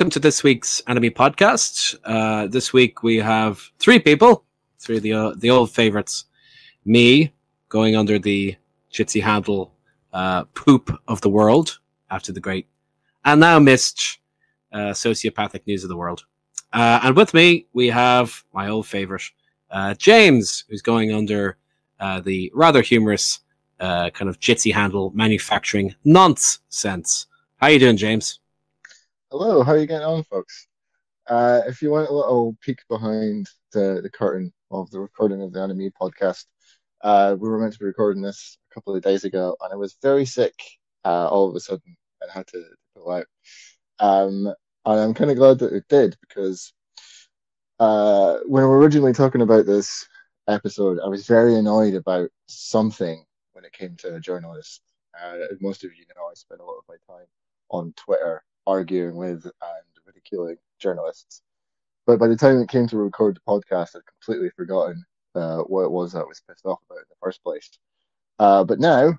Welcome to this week's anime podcast. Uh, this week we have three people, three of the uh, the old favorites. Me going under the jitsi handle uh, poop of the world after the great, and now Mist, uh, sociopathic news of the world. Uh, and with me we have my old favorite, uh, James, who's going under uh, the rather humorous uh, kind of jitsi handle manufacturing nonsense. How you doing, James? Hello, how are you getting on, folks? Uh, if you want a little peek behind the, the curtain of the recording of the Anime podcast, uh, we were meant to be recording this a couple of days ago, and I was very sick uh, all of a sudden and had to pull out. Um, and I'm kind of glad that it did because uh, when we were originally talking about this episode, I was very annoyed about something when it came to journalists. Uh, most of you know, I spend a lot of my time on Twitter arguing with and ridiculing journalists. But by the time it came to record the podcast, I'd completely forgotten uh, what it was that I was pissed off about in the first place. Uh, but now,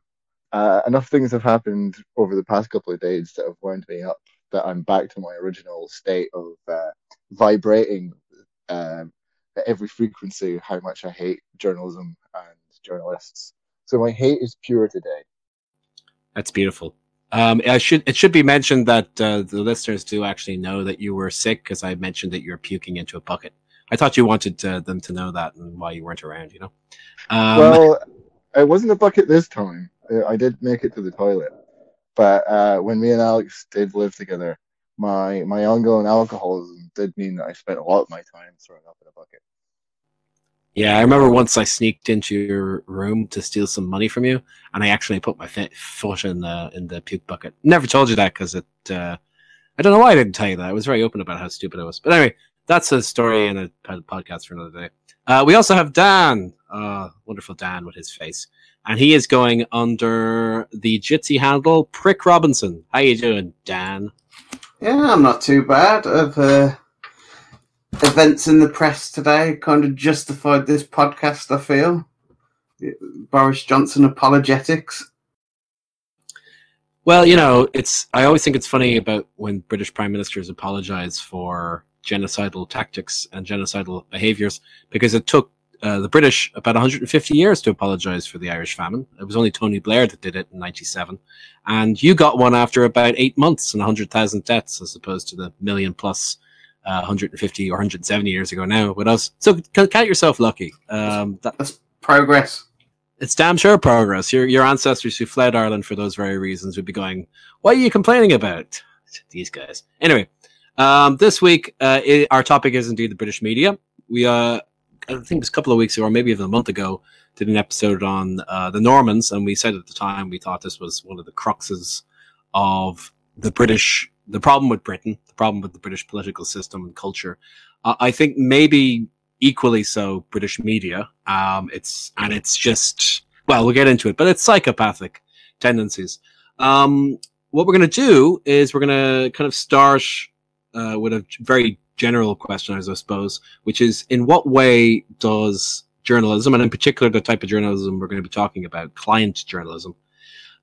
uh, enough things have happened over the past couple of days that have wound me up that I'm back to my original state of uh, vibrating um, at every frequency how much I hate journalism and journalists. So my hate is pure today. That's beautiful. Um, I should it should be mentioned that uh, the listeners do actually know that you were sick because I mentioned that you were puking into a bucket. I thought you wanted uh, them to know that and why you weren't around. You know. Um, well, it wasn't a bucket this time. I, I did make it to the toilet, but uh, when me and Alex did live together, my my ongoing alcoholism did mean that I spent a lot of my time throwing up in a bucket. Yeah, I remember once I sneaked into your room to steal some money from you, and I actually put my foot in the in the puke bucket. Never told you that because it. Uh, I don't know why I didn't tell you that. I was very open about how stupid I was. But anyway, that's a story and a podcast for another day. Uh, we also have Dan, uh, wonderful Dan with his face, and he is going under the Jitsi handle Prick Robinson. How you doing, Dan? Yeah, I'm not too bad. I've uh, events in the press today kind of justified this podcast, I feel. Boris Johnson apologetics. Well, you know, it's I always think it's funny about when British prime ministers apologize for genocidal tactics and genocidal behaviors because it took uh, the British about 150 years to apologize for the Irish famine. It was only Tony Blair that did it in 97. And you got one after about eight months and 100,000 deaths as opposed to the million plus uh, 150 or 170 years ago now with us. So count yourself lucky. Um, that, That's progress. It's damn sure progress. Your your ancestors who fled Ireland for those very reasons would be going, "What are you complaining about?" These guys. Anyway, um, this week uh, it, our topic is indeed the British media. We uh, I think it was a couple of weeks ago, or maybe even a month ago, did an episode on uh, the Normans, and we said at the time we thought this was one of the cruxes of the British the problem with Britain, problem with the British political system and culture. Uh, I think maybe equally so British media. Um, it's and it's just well, we'll get into it, but it's psychopathic tendencies. Um, what we're going to do is we're going to kind of start uh, with a very general question, I suppose, which is in what way does journalism, and in particular the type of journalism we're going to be talking about, client journalism,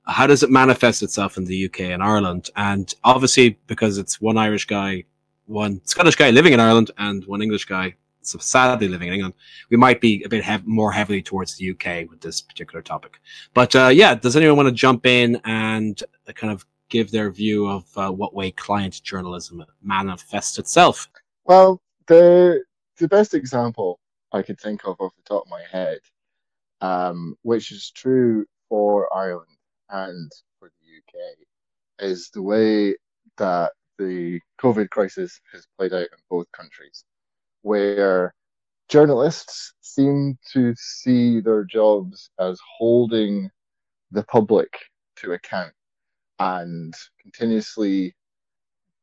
how does it manifest itself in the UK and Ireland? And obviously, because it's one Irish guy, one Scottish guy living in Ireland, and one English guy so sadly living in England, we might be a bit hev- more heavily towards the UK with this particular topic. But uh, yeah, does anyone want to jump in and uh, kind of give their view of uh, what way client journalism manifests itself? Well, the the best example I could think of off the top of my head, um, which is true for Ireland and for the UK is the way that the COVID crisis has played out in both countries, where journalists seem to see their jobs as holding the public to account and continuously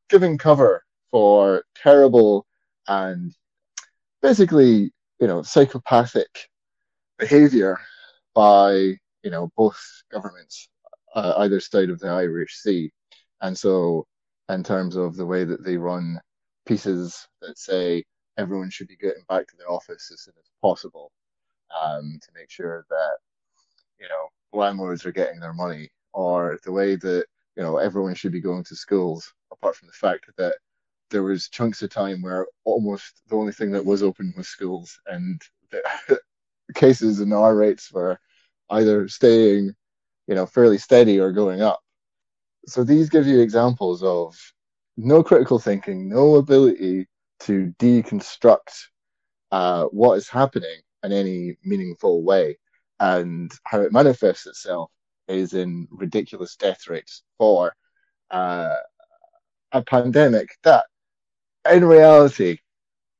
giving cover for terrible and basically, you know, psychopathic behavior by, you know, both governments uh, either side of the Irish Sea. And so, in terms of the way that they run pieces that say everyone should be getting back to their office as soon as possible um, to make sure that, you know, landlords are getting their money, or the way that, you know, everyone should be going to schools, apart from the fact that there was chunks of time where almost the only thing that was open was schools, and the cases and R rates were either staying, you know, fairly steady or going up. So these give you examples of no critical thinking, no ability to deconstruct uh, what is happening in any meaningful way, and how it manifests itself is in ridiculous death rates for uh, a pandemic that, in reality,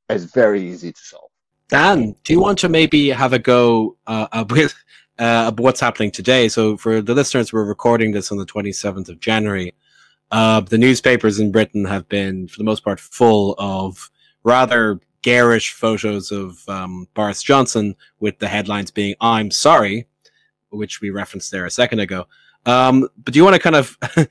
is very easy to solve. Dan, do you want to maybe have a go uh, with uh, what's happening today? So, for the listeners, we're recording this on the 27th of January. Uh, the newspapers in Britain have been, for the most part, full of rather garish photos of um, Boris Johnson, with the headlines being "I'm sorry," which we referenced there a second ago. Um, but do you want to kind of,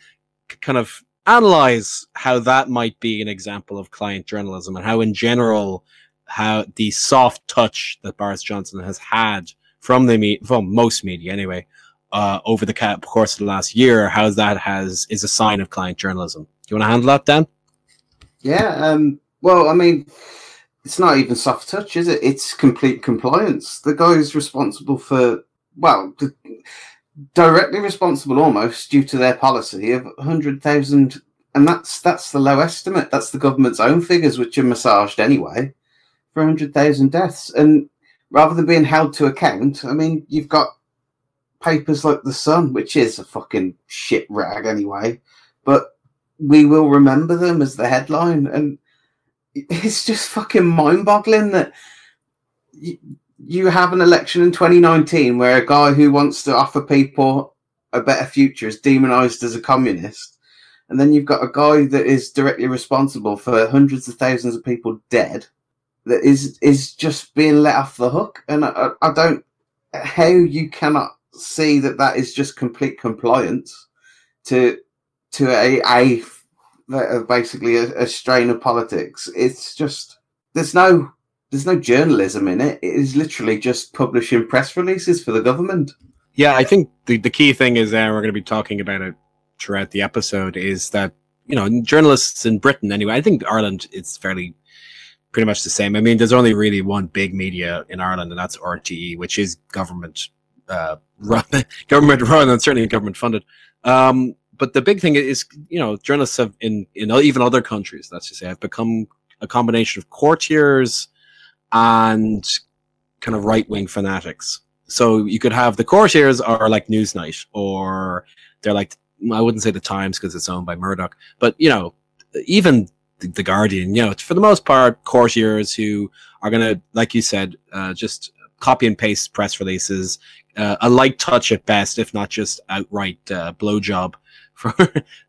kind of analyze how that might be an example of client journalism and how, in general, how the soft touch that Boris Johnson has had from the me- from most media anyway uh, over the course of the last year, how that has is a sign of client journalism. Do you want to handle that, Dan? Yeah. Um, well, I mean, it's not even soft touch, is it? It's complete compliance. The guy is responsible for well, the, directly responsible almost due to their policy of 100,000 and that's that's the low estimate that's the government's own figures which are massaged anyway for 100,000 deaths and rather than being held to account i mean you've got papers like the sun which is a fucking shit rag anyway but we will remember them as the headline and it's just fucking mind-boggling that you have an election in 2019 where a guy who wants to offer people a better future is demonized as a communist. And then you've got a guy that is directly responsible for hundreds of thousands of people dead that is is just being let off the hook. And I, I don't how you cannot see that that is just complete compliance to to a a basically a, a strain of politics. It's just there's no there's no journalism in it. It is literally just publishing press releases for the government. Yeah, I think the, the key thing is, and we're going to be talking about it throughout the episode, is that, you know, journalists in Britain, anyway, I think Ireland is fairly pretty much the same. I mean, there's only really one big media in Ireland, and that's RTE, which is government uh, run, government run, and certainly government funded. Um, but the big thing is, you know, journalists have in in even other countries, let's just say, have become a combination of courtiers and kind of right wing fanatics. So you could have the courtiers are like Newsnight, or they're like I wouldn't say the Times because it's owned by Murdoch, but you know, even the, the, Guardian. You know, for the most part, courtiers who are going to, like you said, uh, just copy and paste press releases, uh, a light touch at best, if not just outright uh, blowjob for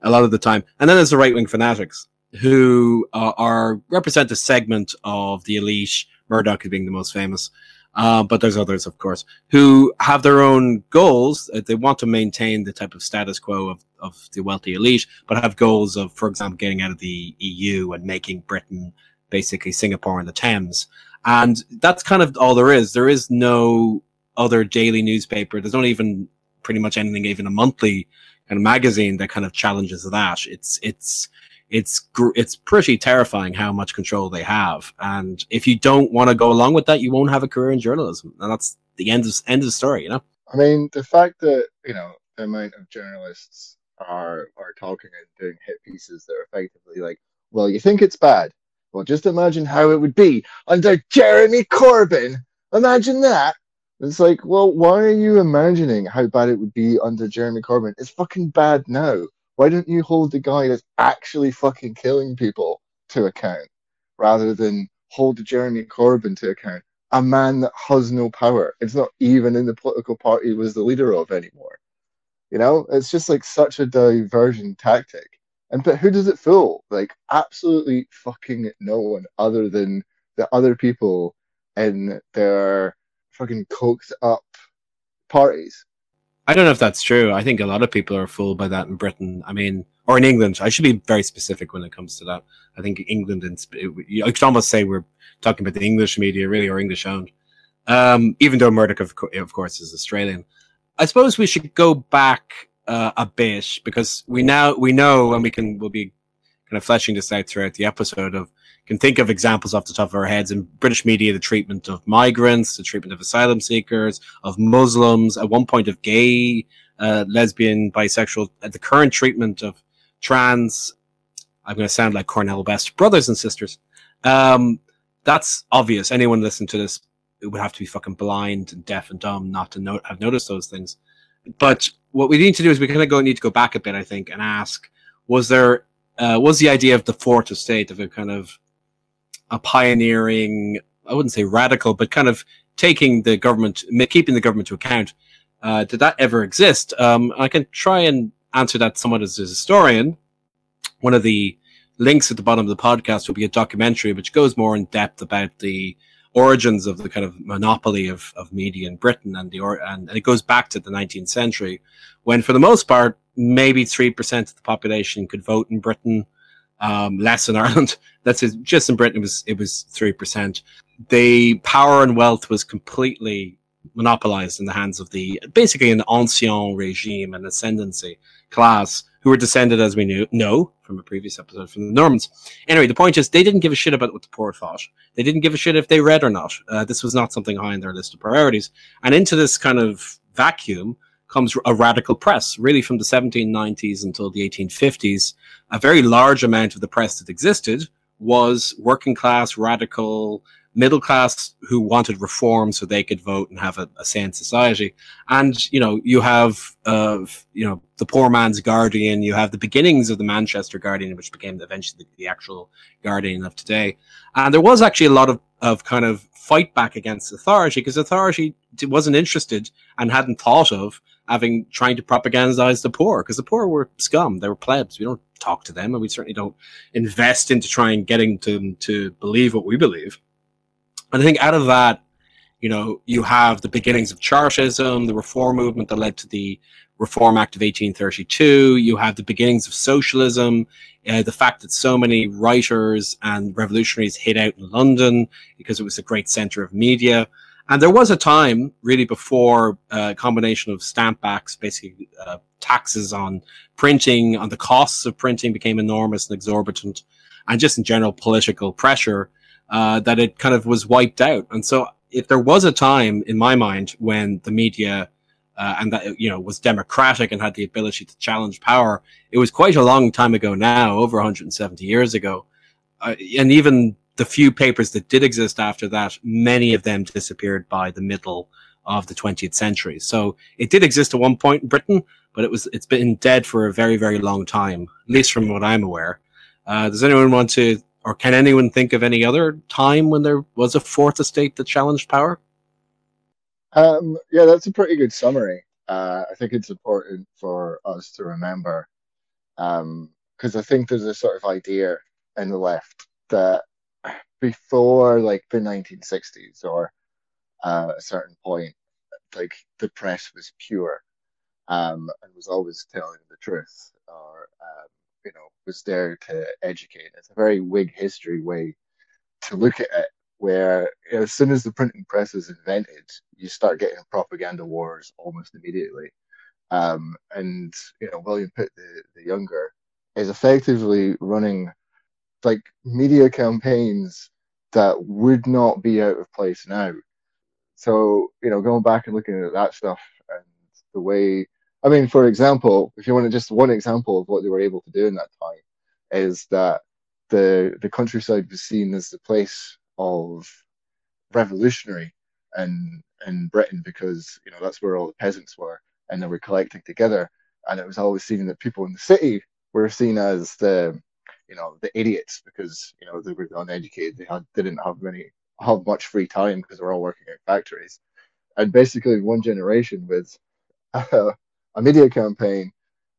a lot of the time. And then there's the right wing fanatics who uh, are represent a segment of the elite Murdoch is being the most famous. Uh, but there's others, of course, who have their own goals. Uh, they want to maintain the type of status quo of, of the wealthy elite, but have goals of, for example, getting out of the EU and making Britain basically Singapore in the Thames. And that's kind of all there is. There is no other daily newspaper. There's not even pretty much anything, even a monthly kind of magazine that kind of challenges that. It's, it's, it's it's pretty terrifying how much control they have. And if you don't want to go along with that, you won't have a career in journalism, and that's the end of end of the story. You know. I mean, the fact that you know the amount of journalists are are talking and doing hit pieces that are effectively like, well, you think it's bad. Well, just imagine how it would be under Jeremy Corbyn. Imagine that. It's like, well, why are you imagining how bad it would be under Jeremy Corbyn? It's fucking bad now. Why don't you hold the guy that's actually fucking killing people to account rather than hold Jeremy Corbyn to account? A man that has no power. It's not even in the political party he was the leader of anymore. You know, it's just like such a diversion tactic. And but who does it fool? Like absolutely fucking no one other than the other people in their fucking coked up parties. I don't know if that's true. I think a lot of people are fooled by that in Britain. I mean, or in England. I should be very specific when it comes to that. I think England and I could almost say we're talking about the English media, really, or English owned. Um, even though Murdoch, of, co- of, course, is Australian. I suppose we should go back uh, a bit because we now we know, and we can we'll be kind of fleshing this out throughout the episode of can think of examples off the top of our heads in British media, the treatment of migrants, the treatment of asylum seekers, of Muslims, at one point of gay, uh, lesbian, bisexual, the current treatment of trans. I'm going to sound like Cornel West, brothers and sisters. Um, that's obvious. Anyone listening to this would have to be fucking blind and deaf and dumb not to know, have noticed those things. But what we need to do is we kind of go need to go back a bit, I think, and ask: Was there uh, was the idea of the fourth estate of a kind of a pioneering, I wouldn't say radical, but kind of taking the government, keeping the government to account. Uh, did that ever exist? Um, I can try and answer that somewhat as a historian. One of the links at the bottom of the podcast will be a documentary which goes more in depth about the origins of the kind of monopoly of, of media in Britain and the or, and, and it goes back to the 19th century when for the most part maybe 3% of the population could vote in Britain um, less in Ireland that's just in Britain it was it was 3% the power and wealth was completely monopolized in the hands of the basically an ancien regime and ascendancy class who were descended, as we knew, know from a previous episode, from the Normans. Anyway, the point is they didn't give a shit about what the poor thought. They didn't give a shit if they read or not. Uh, this was not something high on their list of priorities. And into this kind of vacuum comes a radical press, really from the 1790s until the 1850s. A very large amount of the press that existed was working class, radical, middle class who wanted reform so they could vote and have a, a say in society. And, you know, you have, uh, you know, the poor man's Guardian, you have the beginnings of the Manchester Guardian, which became eventually the, the actual Guardian of today. And there was actually a lot of, of kind of fight back against authority because authority wasn't interested and hadn't thought of having trying to propagandize the poor because the poor were scum they were plebs we don't talk to them and we certainly don't invest into trying getting them to believe what we believe and I think out of that, you know, you have the beginnings of Chartism, the reform movement that led to the Reform Act of 1832. You have the beginnings of socialism, uh, the fact that so many writers and revolutionaries hid out in London because it was a great center of media. And there was a time, really, before uh, a combination of stamp acts, basically uh, taxes on printing, on the costs of printing became enormous and exorbitant, and just in general political pressure uh, that it kind of was wiped out. And so, if there was a time in my mind when the media uh, and that you know was democratic and had the ability to challenge power, it was quite a long time ago now, over 170 years ago. Uh, and even the few papers that did exist after that, many of them disappeared by the middle of the 20th century. So it did exist at one point in Britain, but it was it's been dead for a very very long time, at least from what I'm aware. Uh, does anyone want to or can anyone think of any other time when there was a fourth estate that challenged power? Um, yeah, that's a pretty good summary. Uh, I think it's important for us to remember because um, I think there's a sort of idea in the left that before like the 1960s or uh, a certain point, like the press was pure um, and was always telling the truth or um, you know was there to educate. It's a very Whig history way to look at it, where as soon as the printing press is invented, you start getting propaganda wars almost immediately. Um, and you know William Pitt the, the younger is effectively running like media campaigns that would not be out of place now. So you know, going back and looking at that stuff and the way I mean, for example, if you want to just one example of what they were able to do in that time is that the the countryside was seen as the place of revolutionary in in Britain because you know that's where all the peasants were and they were collecting together and it was always seen that people in the city were seen as the you know the idiots because you know they were uneducated they had didn't have many have much free time because they were all working in factories and basically one generation with a media campaign,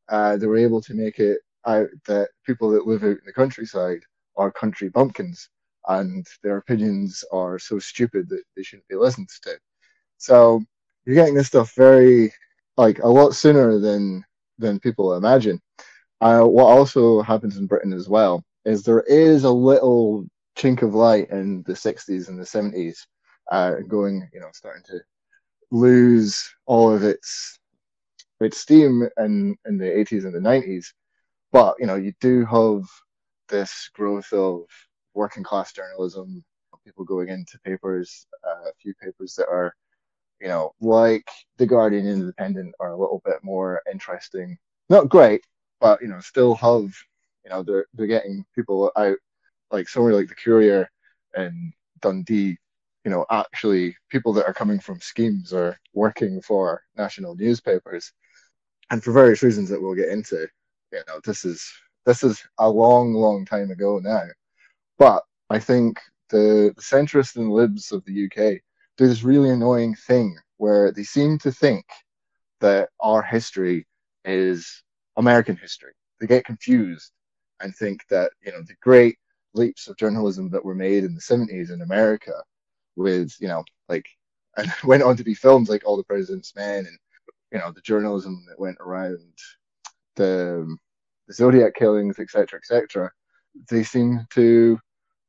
uh, they were able to make it out that people that live out in the countryside are country bumpkins and their opinions are so stupid that they shouldn't be listened to. So you're getting this stuff very like a lot sooner than than people imagine. Uh, what also happens in Britain as well is there is a little chink of light in the 60s and the 70s, uh, going, you know, starting to lose all of its with Steam in, in the 80s and the 90s. But, you know, you do have this growth of working class journalism, people going into papers, uh, a few papers that are, you know, like the Guardian and Independent are a little bit more interesting. Not great, but you know, still have, you know, they're they're getting people out like somewhere like the Courier and Dundee, you know, actually people that are coming from schemes are working for national newspapers, and for various reasons that we'll get into. You know, this is this is a long, long time ago now, but I think the, the centrists and libs of the UK do this really annoying thing where they seem to think that our history is American history. They get confused and think that you know the great leaps of journalism that were made in the 70s in America with, you know, like, and went on to be films like All the President's Men and, you know, the journalism that went around the, the Zodiac killings, etc., etc. They seem to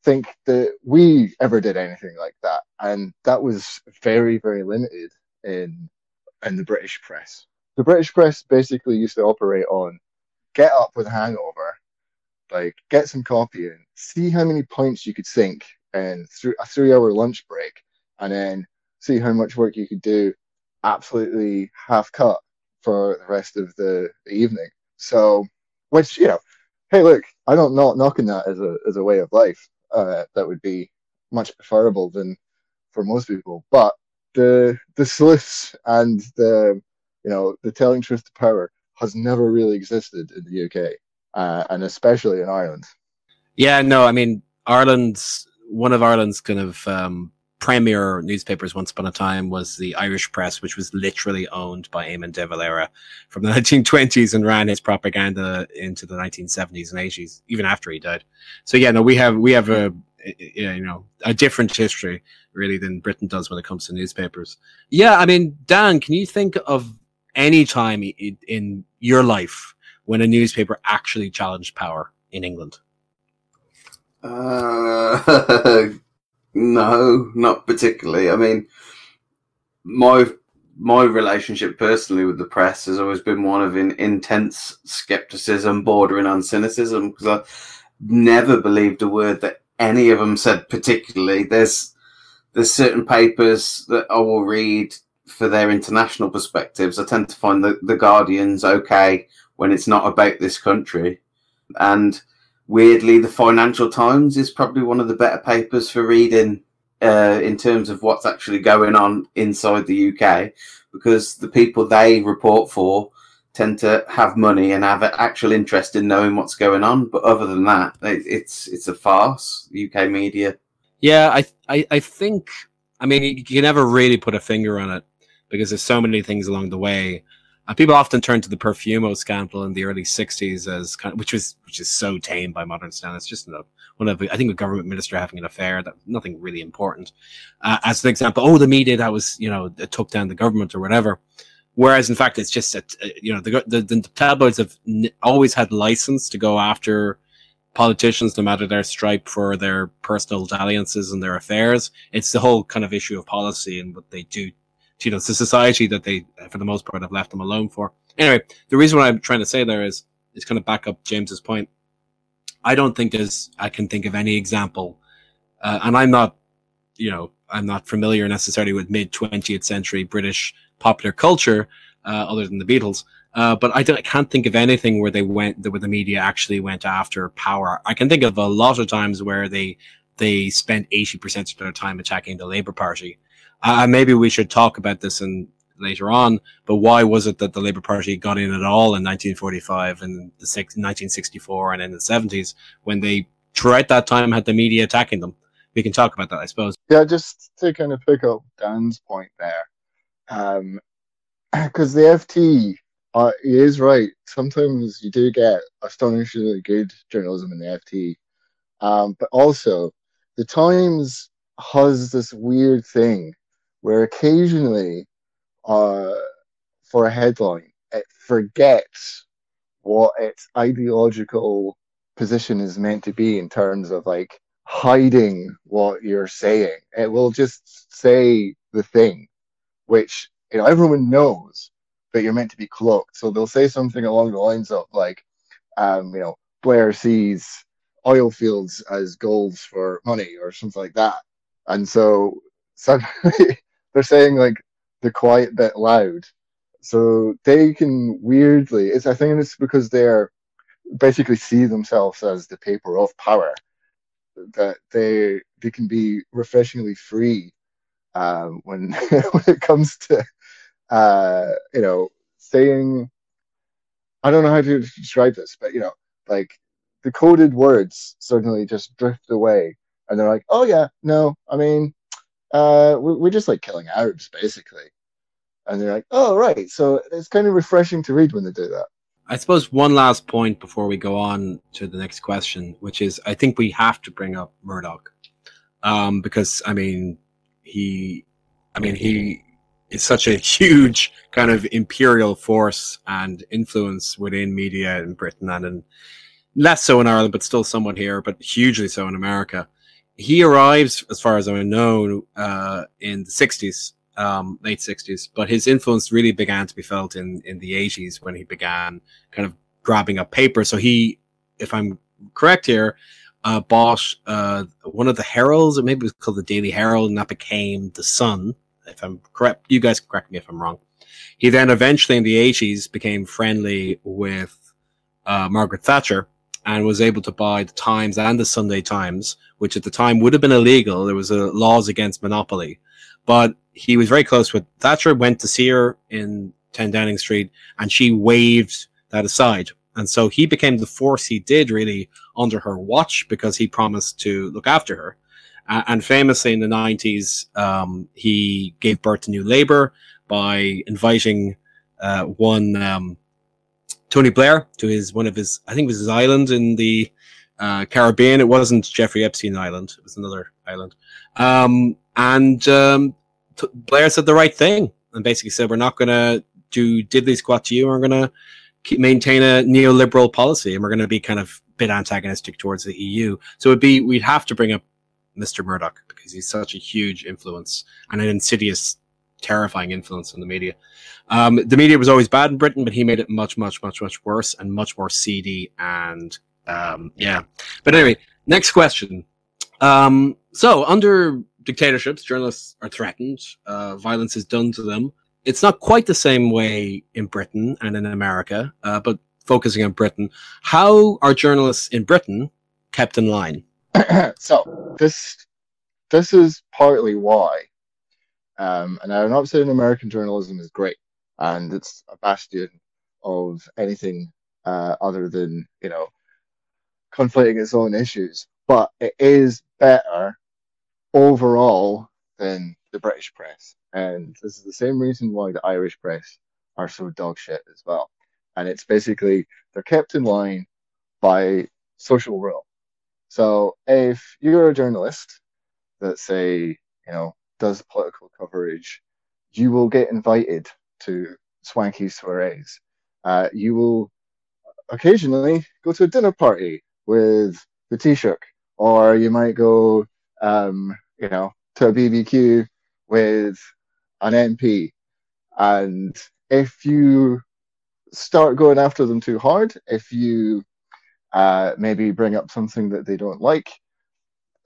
think that we ever did anything like that. And that was very, very limited in, in the British press. The British press basically used to operate on get up with a hangover like get some coffee in, see how many points you could sink in through a three-hour lunch break, and then see how much work you could do absolutely half cut for the rest of the, the evening. So, which you know, hey, look, I don't not knocking that as a as a way of life. Uh, that would be much preferable than for most people. But the the sleuths and the you know the telling truth to power has never really existed in the UK uh, and especially in Ireland. Yeah, no, I mean Ireland's one of Ireland's kind of um, premier newspapers once upon a time was the Irish Press, which was literally owned by Eamon de Valera from the 1920s and ran his propaganda into the 1970s and 80s, even after he died. So yeah, no, we have we have a you know a different history really than Britain does when it comes to newspapers. Yeah, I mean, Dan, can you think of any time in, your life when a newspaper actually challenged power in England? Uh, no, not particularly. I mean, my my relationship personally with the press has always been one of in, intense skepticism, bordering on cynicism, because I never believed a word that any of them said. Particularly, there's there's certain papers that I will read for their international perspectives. I tend to find the, the Guardian's okay when it's not about this country. And weirdly, the Financial Times is probably one of the better papers for reading uh, in terms of what's actually going on inside the UK because the people they report for tend to have money and have an actual interest in knowing what's going on. But other than that, it's it's a farce. UK media. Yeah, I I, I think I mean you can never really put a finger on it because there's so many things along the way. And people often turn to the Profumo scandal in the early '60s as kind of, which was which is so tame by modern standards. Just one of I think a government minister having an affair that nothing really important. Uh, as an example, oh, the media that was you know took down the government or whatever. Whereas in fact, it's just that uh, you know the, the, the tabloids have always had license to go after politicians, no matter their stripe for their personal dalliances and their affairs. It's the whole kind of issue of policy and what they do you know, it's a society that they, for the most part, have left them alone for. Anyway, the reason what I'm trying to say there is, is kind of back up James's point. I don't think there's, I can think of any example, uh, and I'm not, you know, I'm not familiar necessarily with mid 20th century British popular culture, uh, other than the Beatles. Uh, but I, I, can't think of anything where they went, where the media actually went after power. I can think of a lot of times where they, they spent 80% of their time attacking the Labour Party uh, maybe we should talk about this in later on. But why was it that the Labour Party got in at all in 1945 and the 1964 and in the 70s when they throughout that time had the media attacking them? We can talk about that, I suppose. Yeah, just to kind of pick up Dan's point there, because um, the FT uh, is right. Sometimes you do get astonishingly good journalism in the FT, um, but also the Times has this weird thing where occasionally, uh, for a headline, it forgets what its ideological position is meant to be in terms of like hiding what you're saying. It will just say the thing, which you know everyone knows that you're meant to be cloaked. So they'll say something along the lines of like, um, you know, Blair sees oil fields as goals for money or something like that. And so suddenly they're saying like the quiet bit loud. So they can weirdly, it's I think it's because they're basically see themselves as the paper of power that they they can be refreshingly free um, when when it comes to uh, you know saying I don't know how to describe this, but you know like the coded words suddenly just drift away and they're like, oh yeah, no, I mean, uh, we're just like killing Arabs basically, and they're like, oh right, so it's kind of refreshing to read when they do that. I suppose one last point before we go on to the next question, which is I think we have to bring up Murdoch, um, because I mean he, I mean he is such a huge kind of imperial force and influence within media in Britain and in less so in Ireland, but still somewhat here, but hugely so in America. He arrives, as far as I know, uh, in the 60s um, late 60s, but his influence really began to be felt in, in the 80s when he began kind of grabbing up paper. So he, if I'm correct here, uh, bought uh, one of the Heralds, or maybe it was called the Daily Herald, and that became the Sun. If I'm correct, you guys can correct me if I'm wrong. He then eventually in the 80s became friendly with uh, Margaret Thatcher and was able to buy the Times and the Sunday Times, which at the time would have been illegal. There was a laws against monopoly, but he was very close with Thatcher, went to see her in 10 Downing Street, and she waved that aside. And so he became the force he did really under her watch because he promised to look after her. Uh, and famously in the 90s, um, he gave birth to New Labour by inviting uh, one um, Tony Blair to his one of his, I think it was his island in the uh, Caribbean. It wasn't Jeffrey Epstein Island; it was another island. Um, and um, t- Blair said the right thing and basically said, "We're not going to do diddly squat to you. We're going to maintain a neoliberal policy, and we're going to be kind of bit antagonistic towards the EU." So it'd be we'd have to bring up Mr. Murdoch because he's such a huge influence and an insidious, terrifying influence on the media. Um, the media was always bad in Britain, but he made it much, much, much, much worse and much more seedy and um, yeah. But anyway, next question. Um, so under dictatorships, journalists are threatened. Uh, violence is done to them. It's not quite the same way in Britain and in America, uh, but focusing on Britain, how are journalists in Britain kept in line? so this this is partly why, um, and I'm not saying American journalism is great and it's a bastion of anything uh, other than you know conflating its own issues, but it is better overall than the British press. And this is the same reason why the Irish press are so dog shit as well. And it's basically they're kept in line by social rule. So if you're a journalist that say, you know, does political coverage, you will get invited to swanky soirees. Uh, you will occasionally go to a dinner party with the Taoiseach, or you might go um, you know, to a BBQ with an MP. And if you start going after them too hard, if you uh, maybe bring up something that they don't like,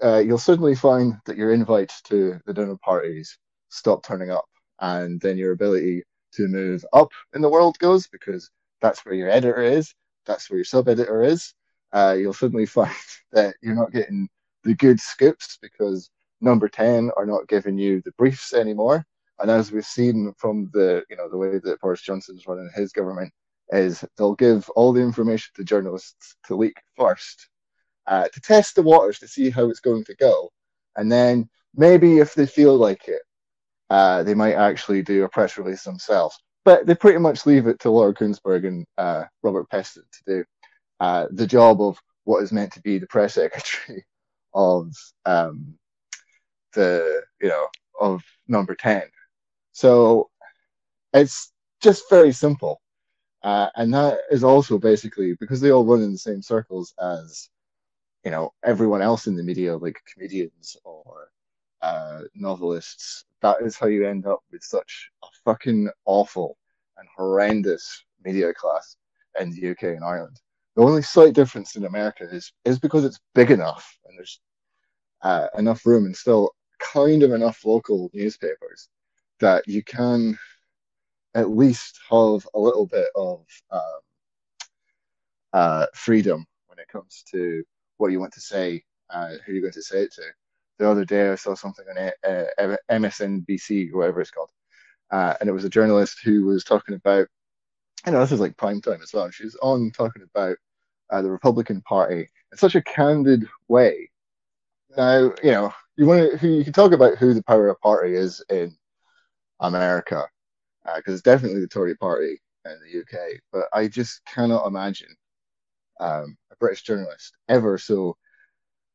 uh, you'll suddenly find that your invite to the dinner parties stop turning up, and then your ability to move up in the world goes because that's where your editor is, that's where your sub editor is. Uh, you'll suddenly find that you're not getting the good scoops because number 10 are not giving you the briefs anymore. And as we've seen from the, you know, the way that Boris Johnson's running his government, is they'll give all the information to journalists to leak first, uh, to test the waters to see how it's going to go, and then maybe if they feel like it, uh, they might actually do a press release themselves. But they pretty much leave it to Laura Kuenssberg and uh, Robert Peston to do uh, the job of what is meant to be the press secretary of um, the you know of number 10 so it's just very simple. Uh, and that is also basically because they all run in the same circles as you know everyone else in the media like comedians or uh, novelists that is how you end up with such a fucking awful and horrendous media class in the uk and ireland. The only slight difference in America is is because it's big enough and there's uh, enough room and still kind of enough local newspapers that you can at least have a little bit of um, uh, freedom when it comes to what you want to say, uh, who you're going to say it to. The other day, I saw something on uh, MSNBC, whatever it's called, uh, and it was a journalist who was talking about, I know this is like prime time as well. She was on talking about uh, the Republican Party in such a candid way. Now, you know, you want to you can talk about who the power party is in America, because uh, it's definitely the Tory party in the UK. But I just cannot imagine um, a British journalist ever so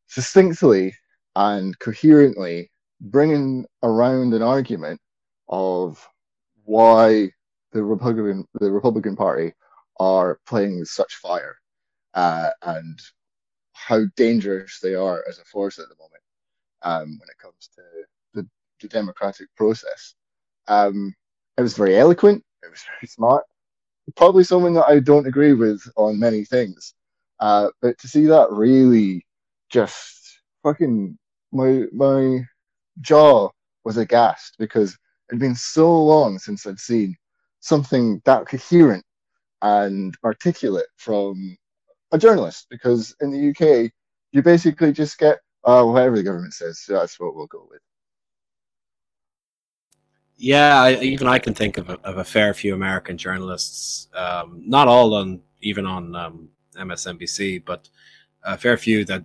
succinctly and coherently bringing around an argument of why the Republican the Republican Party are playing with such fire uh, and how dangerous they are as a force at the moment um, when it comes to the, the democratic process. Um, it was very eloquent. It was very smart. Probably someone that I don't agree with on many things, uh, but to see that really just fucking my my jaw was aghast because it had been so long since I'd seen something that coherent and articulate from a journalist. Because in the UK, you basically just get uh, whatever the government says. That's what we'll go with. Yeah, I, even I can think of a, of a fair few American journalists, um, not all on even on um, MSNBC, but a fair few that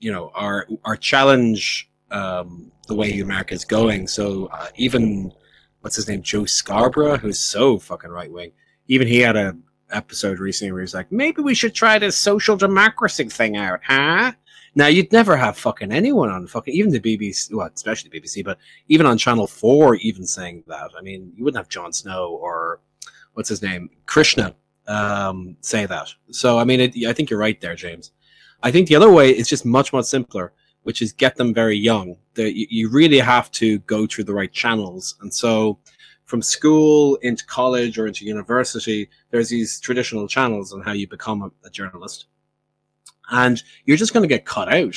you know are are challenge um, the way America is going. So uh, even what's his name, Joe Scarborough, who's so fucking right wing, even he had a episode recently where he's like, maybe we should try this social democracy thing out, huh? Now you'd never have fucking anyone on fucking even the BBC, well, especially the BBC, but even on Channel Four, even saying that. I mean, you wouldn't have Jon Snow or what's his name, Krishna, um, say that. So I mean, it, I think you're right there, James. I think the other way is just much much simpler, which is get them very young. The, you, you really have to go through the right channels, and so from school into college or into university, there's these traditional channels on how you become a, a journalist and you're just going to get cut out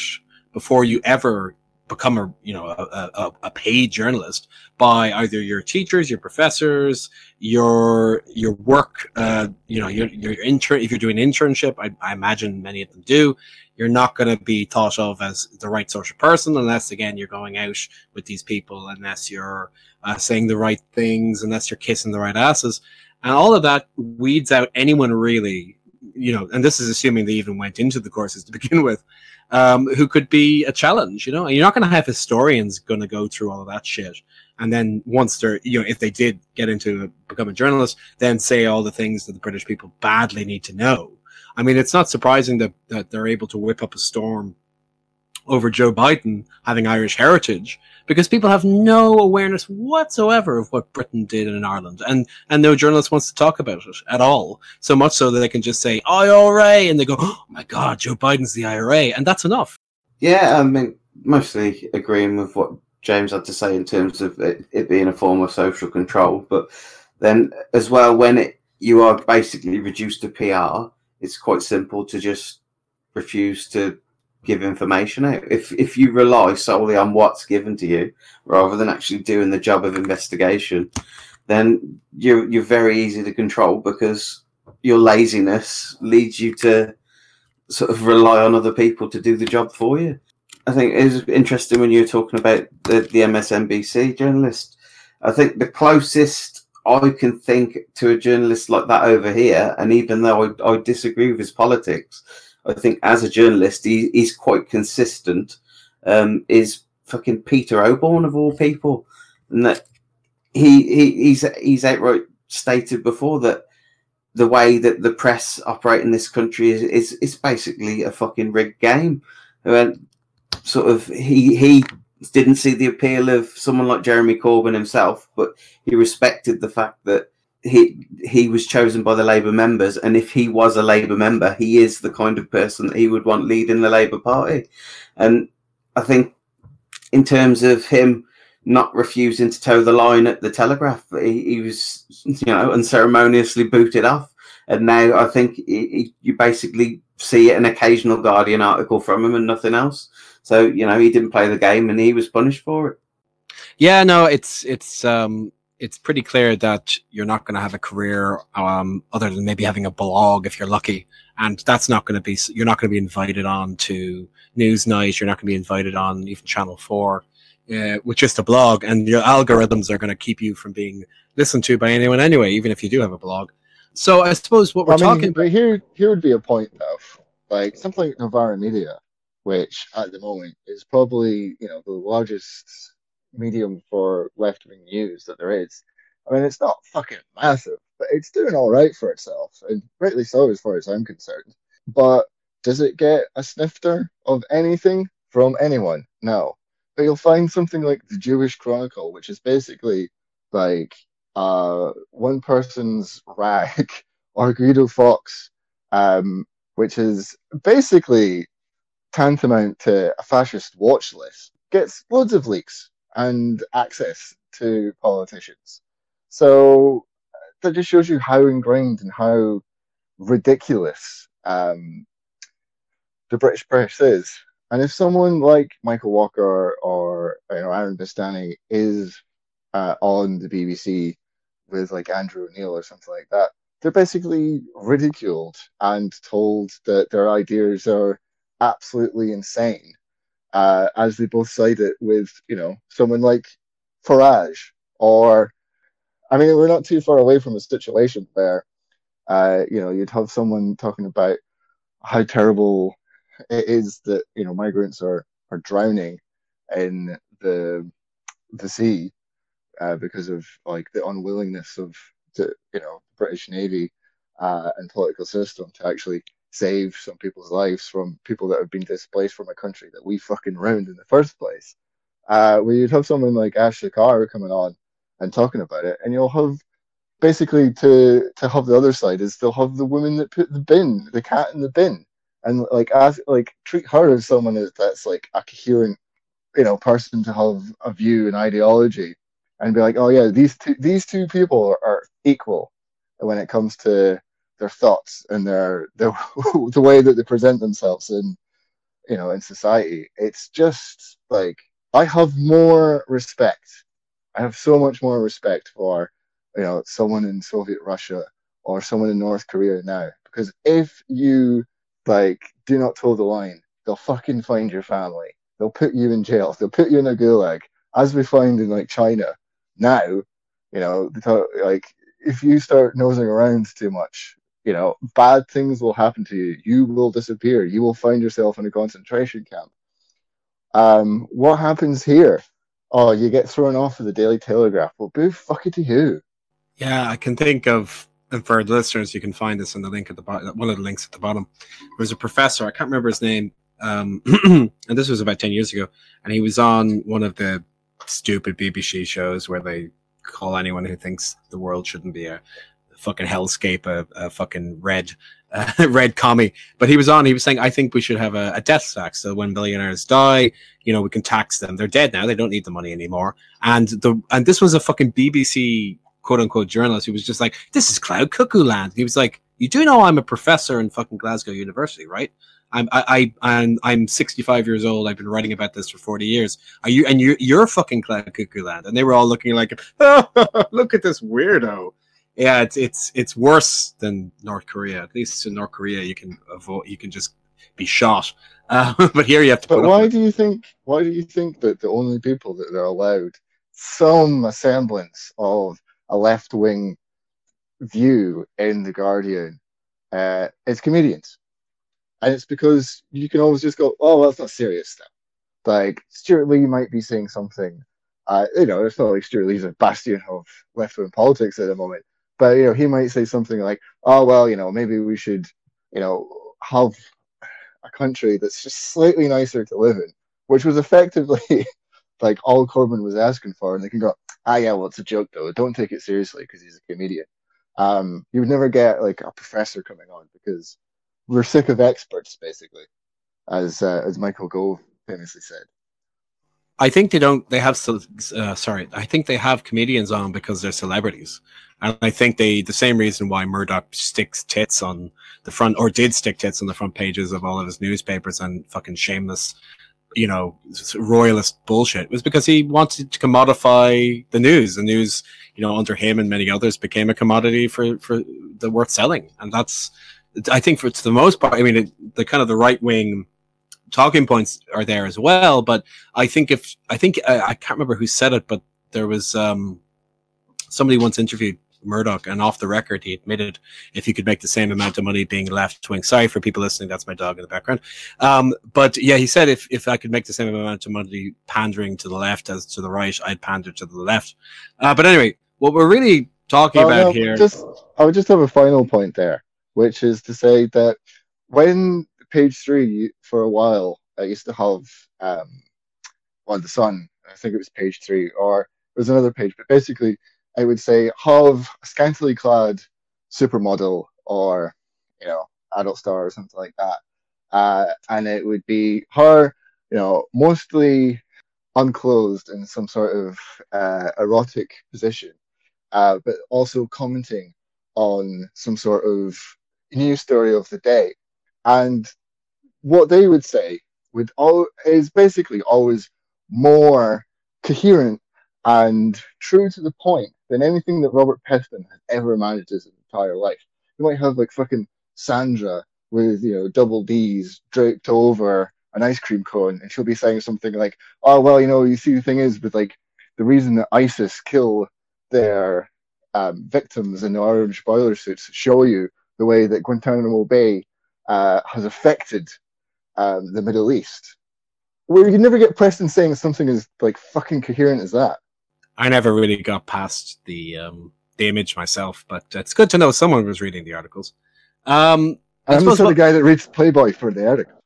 before you ever become a you know a, a, a, paid journalist by either your teachers your professors your your work uh, you know your, your intern if you're doing internship I, I imagine many of them do you're not going to be thought of as the right social person unless again you're going out with these people unless you're uh, saying the right things unless you're kissing the right asses. And all of that weeds out anyone really you know, and this is assuming they even went into the courses to begin with, um, who could be a challenge, you know, and you're not going to have historians going to go through all of that shit. And then once they're, you know, if they did get into become a journalist, then say all the things that the British people badly need to know. I mean, it's not surprising that, that they're able to whip up a storm over Joe Biden having Irish heritage because people have no awareness whatsoever of what Britain did in Ireland, and and no journalist wants to talk about it at all. So much so that they can just say IRA, and they go, "Oh my God, Joe Biden's the IRA," and that's enough. Yeah, I mean, mostly agreeing with what James had to say in terms of it, it being a form of social control, but then as well when it you are basically reduced to PR, it's quite simple to just refuse to give information out. If if you rely solely on what's given to you rather than actually doing the job of investigation, then you're you're very easy to control because your laziness leads you to sort of rely on other people to do the job for you. I think it was interesting when you were talking about the, the MSNBC journalist. I think the closest I can think to a journalist like that over here, and even though I, I disagree with his politics, I think as a journalist, he, he's quite consistent. Um, is fucking Peter Oborne of all people, and that he, he he's he's outright stated before that the way that the press operate in this country is is, is basically a fucking rigged game. And sort of he he didn't see the appeal of someone like Jeremy Corbyn himself, but he respected the fact that he he was chosen by the Labour members, and if he was a Labour member, he is the kind of person that he would want leading the Labour Party. And I think, in terms of him not refusing to toe the line at the Telegraph, he, he was, you know, unceremoniously booted off and now I think it, it, you basically see an occasional Guardian article from him and nothing else. So you know he didn't play the game and he was punished for it. Yeah, no, it's it's um it's pretty clear that you're not going to have a career um other than maybe having a blog if you're lucky, and that's not going to be you're not going to be invited on to Newsnight. You're not going to be invited on even Channel Four. Uh, with just a blog, and your algorithms are going to keep you from being listened to by anyone anyway, even if you do have a blog. So I suppose what we're I mean, talking but here here would be a point though, like something like Novara Media, which at the moment is probably you know the largest medium for left wing news that there is. I mean, it's not fucking massive, but it's doing all right for itself, and rightly so as far as I'm concerned. But does it get a snifter of anything from anyone? No. But you'll find something like the Jewish Chronicle, which is basically like uh, one person's rag, or Guido Fawkes, um, which is basically tantamount to a fascist watch list, gets loads of leaks and access to politicians. So that just shows you how ingrained and how ridiculous um, the British press is. And if someone like Michael Walker or you know Aaron Bastani is uh, on the BBC with like Andrew Neil or something like that, they're basically ridiculed and told that their ideas are absolutely insane uh, as they both cite it with, you know, someone like Farage, or, I mean, we're not too far away from a situation where, uh, you know, you'd have someone talking about how terrible it is that, you know, migrants are, are drowning in the, the sea uh, because of like the unwillingness of the, you know, British Navy uh, and political system to actually save some people's lives from people that have been displaced from a country that we fucking ruined in the first place. Uh, where you'd have someone like Ash Sarkar coming on and talking about it, and you'll have basically to to have the other side is they'll have the woman that put the bin, the cat in the bin, and like as like treat her as someone that's like a coherent, you know, person to have a view and ideology, and be like, oh yeah, these two these two people are, are equal when it comes to their thoughts and their, the way that they present themselves in you know in society. It's just like i have more respect. I have so much more respect for you know someone in soviet russia or someone in north korea now. Because if you like do not toe the line they'll fucking find your family. They'll put you in jail. They'll put you in a gulag. As we find in like china now you know like if you start nosing around too much you know, bad things will happen to you. You will disappear. You will find yourself in a concentration camp. Um, what happens here? Oh, you get thrown off of the Daily Telegraph. Well, boo fuck to you. Yeah, I can think of, and for the listeners, you can find this in the link at the bottom, one of the links at the bottom. There was a professor, I can't remember his name, um, and this was about 10 years ago, and he was on one of the stupid BBC shows where they call anyone who thinks the world shouldn't be a fucking hellscape, a, a fucking red, uh, red commie. But he was on. He was saying, I think we should have a, a, death tax. So when billionaires die, you know, we can tax them. They're dead now. They don't need the money anymore. And the and this was a fucking BBC quote unquote journalist who was just like, this is cloud cuckoo land. He was like, you do know I'm a professor in fucking Glasgow University, right? I'm I, I I'm I'm 65 years old. I've been writing about this for 40 years. Are you and you you're fucking cloud cuckoo land? And they were all looking like, oh, look at this weirdo yeah, it's it's it's worse than North Korea. At least in North Korea, you can avoid, you can just be shot. Uh, but here you have to. But why do you think? Why do you think that the only people that are allowed some semblance of a left wing view in the Guardian uh, is comedians? And it's because you can always just go, "Oh, well, that's not serious stuff." Like Stewart Lee might be saying something. Uh, you know, it's not like Stewart Lee's a bastion of left wing politics at the moment, but you know he might say something like oh well you know maybe we should you know have a country that's just slightly nicer to live in which was effectively like all corbyn was asking for and they can go ah yeah well it's a joke though. Don't take it seriously because he's a comedian. Um, you would never get like a professor coming on because we're sick of experts basically as uh, as michael gove famously said I think they don't. They have uh, sorry. I think they have comedians on because they're celebrities, and I think they the same reason why Murdoch sticks tits on the front or did stick tits on the front pages of all of his newspapers and fucking shameless, you know, royalist bullshit was because he wanted to commodify the news. The news, you know, under him and many others became a commodity for for the worth selling, and that's I think for the most part. I mean, it, the kind of the right wing talking points are there as well. But I think if I think I, I can't remember who said it, but there was um, somebody once interviewed Murdoch, and off the record, he admitted if he could make the same amount of money being left wing. Sorry for people listening, that's my dog in the background. Um, but yeah, he said if if I could make the same amount of money pandering to the left as to the right, I'd pander to the left. Uh, but anyway, what we're really talking about no, here. Just I would just have a final point there, which is to say that when page three for a while. I used to have um, on the Sun. I think it was page three, or it was another page. But basically, I would say have a scantily clad supermodel or you know adult star or something like that, uh, and it would be her, you know, mostly unclothed in some sort of uh, erotic position, uh, but also commenting on some sort of news story of the day. And what they would say would all is basically always more coherent and true to the point than anything that Robert Peston has ever managed his entire life. You might have like fucking Sandra with you know double D's draped over an ice cream cone, and she'll be saying something like, "Oh well, you know, you see, the thing is with like the reason that ISIS kill their um, victims in orange boiler suits show you the way that Guantanamo Bay uh, has affected um, the Middle East, where you never get Peston saying something as like fucking coherent as that. I never really got past the um, the image myself, but it's good to know someone was reading the articles. Um, I'm the sort of guy that reads Playboy for the article.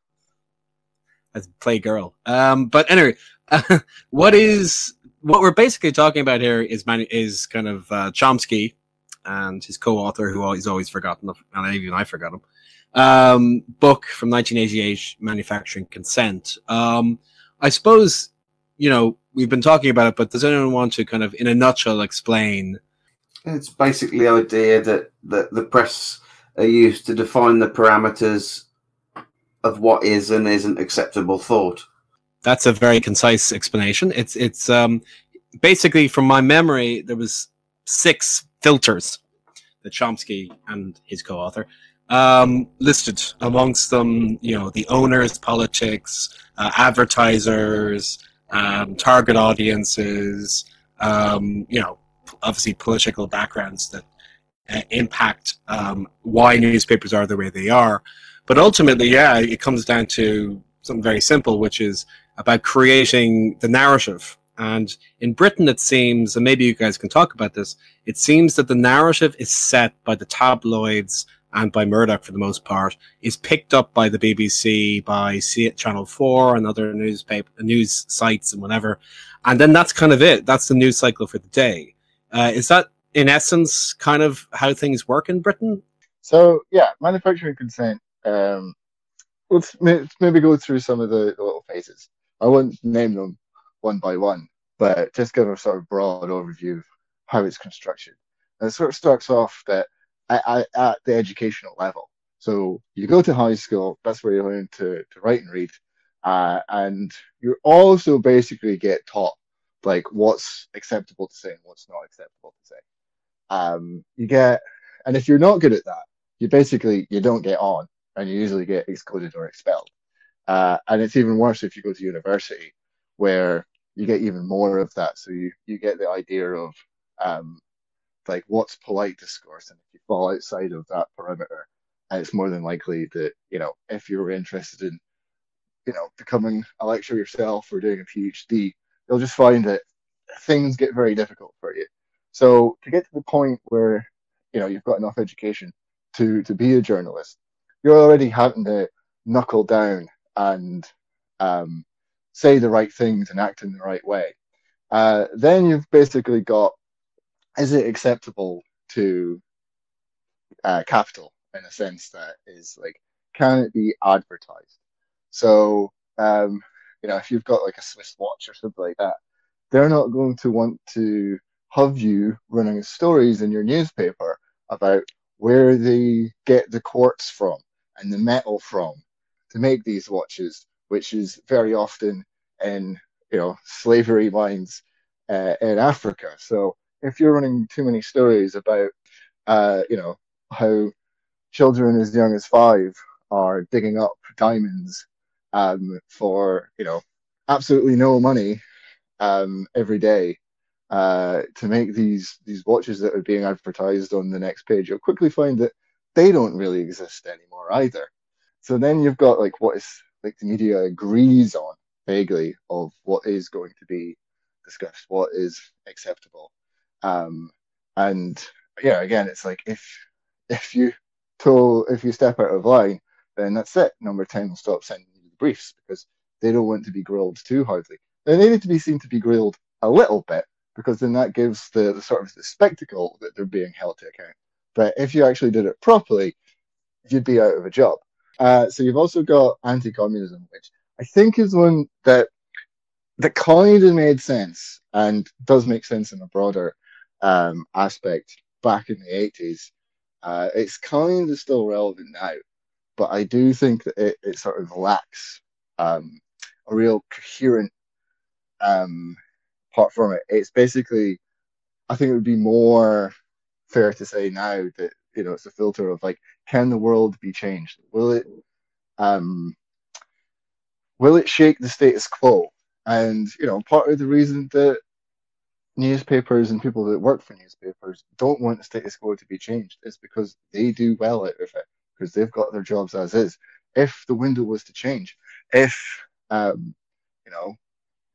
As Playgirl. Um, but anyway, what is what we're basically talking about here is man, is kind of uh, Chomsky and his co-author, who he's always forgotten, and even I forgot him um, book from 1988, Manufacturing Consent. Um, I suppose, you know, we've been talking about it, but does anyone want to kind of, in a nutshell, explain? It's basically the idea that, that the press are used to define the parameters of what is and isn't acceptable thought. That's a very concise explanation. It's it's um, basically from my memory there was six filters that Chomsky and his co-author um, listed amongst them, you know, the owners, politics, uh, advertisers, um, target audiences, um, you know, obviously political backgrounds that uh, impact um, why newspapers are the way they are. But ultimately, yeah, it comes down to something very simple, which is about creating the narrative. And in Britain, it seems, and maybe you guys can talk about this, it seems that the narrative is set by the tabloids and by Murdoch for the most part, is picked up by the BBC, by Channel 4 and other newspaper, news sites and whatever. And then that's kind of it. That's the news cycle for the day. Uh, is that, in essence, kind of how things work in Britain? So, yeah, manufacturing consent. Um, let's, let's maybe go through some of the, the little phases. I won't name them one by one, but just give a sort of broad overview of how it's constructed. And it sort of starts off that at, at the educational level. So you go to high school, that's where you learn to, to write and read. Uh, and you also basically get taught like what's acceptable to say and what's not acceptable to say. Um, you get, and if you're not good at that, you basically you don't get on, and you usually get excluded or expelled. Uh, and it's even worse if you go to university, where you get even more of that. So you you get the idea of um, like what's polite discourse, and if you fall outside of that perimeter, it's more than likely that you know if you're interested in you know becoming a lecturer yourself or doing a PhD, you'll just find that things get very difficult for you. So to get to the point where you know you've got enough education to to be a journalist, you're already having to knuckle down and um, say the right things and act in the right way. Uh, then you've basically got is it acceptable to uh, capital in a sense that is like can it be advertised so um, you know, if you've got like a Swiss watch or something like that, they're not going to want to have you running stories in your newspaper about where they get the quartz from and the metal from to make these watches, which is very often in you know slavery mines uh, in Africa. So if you're running too many stories about uh, you know how children as young as five are digging up diamonds um, for you know absolutely no money um, every day uh, to make these these watches that are being advertised on the next page, you'll quickly find that they don't really exist anymore either. So then you've got like what is like the media agrees on vaguely of what is going to be discussed, what is acceptable, um, and yeah, again, it's like if if you told if you step out of line, then that's it. Number ten will stop sending you the briefs because they don't want to be grilled too hardly. They need to be seen to be grilled a little bit because then that gives the, the sort of the spectacle that they're being held to account. But if you actually did it properly, you'd be out of a job. Uh, so you've also got anti-communism, which I think is one that that kind of made sense and does make sense in a broader um, aspect back in the 80s. Uh, it's kind of still relevant now, but I do think that it, it sort of lacks um, a real coherent um, part from it. It's basically, I think it would be more fair to say now that you know it's a filter of like, can the world be changed? Will it, um, will it shake the status quo? And you know, part of the reason that newspapers and people that work for newspapers don't want the status quo to be changed It's because they do well out of it because they've got their jobs as is. If the window was to change, if um, you know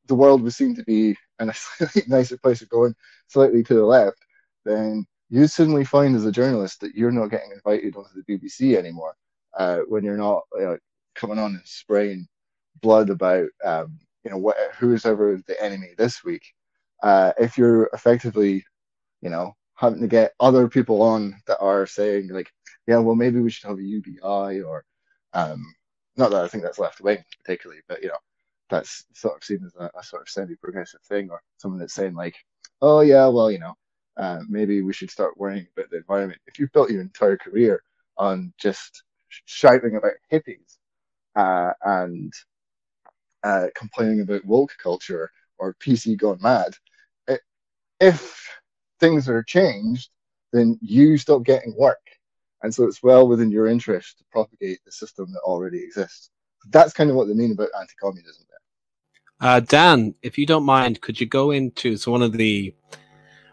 the world was seen to be in a slightly nicer place of going slightly to the left, then you suddenly find as a journalist that you're not getting invited onto the BBC anymore uh, when you're not uh, coming on and spraying blood about um, you know who's ever the enemy this week. Uh, if you're effectively, you know, having to get other people on that are saying like, yeah, well maybe we should have a UBI or um, not that I think that's left wing particularly, but you know, that's sort of seen as a, a sort of semi-progressive thing, or someone that's saying like, "Oh yeah, well, you know, uh, maybe we should start worrying about the environment." If you've built your entire career on just shouting about hippies uh, and uh, complaining about woke culture or PC gone mad, if things are changed, then you stop getting work, and so it's well within your interest to propagate the system that already exists. That's kind of what they mean about anti-communism. Uh, Dan, if you don't mind, could you go into so one of the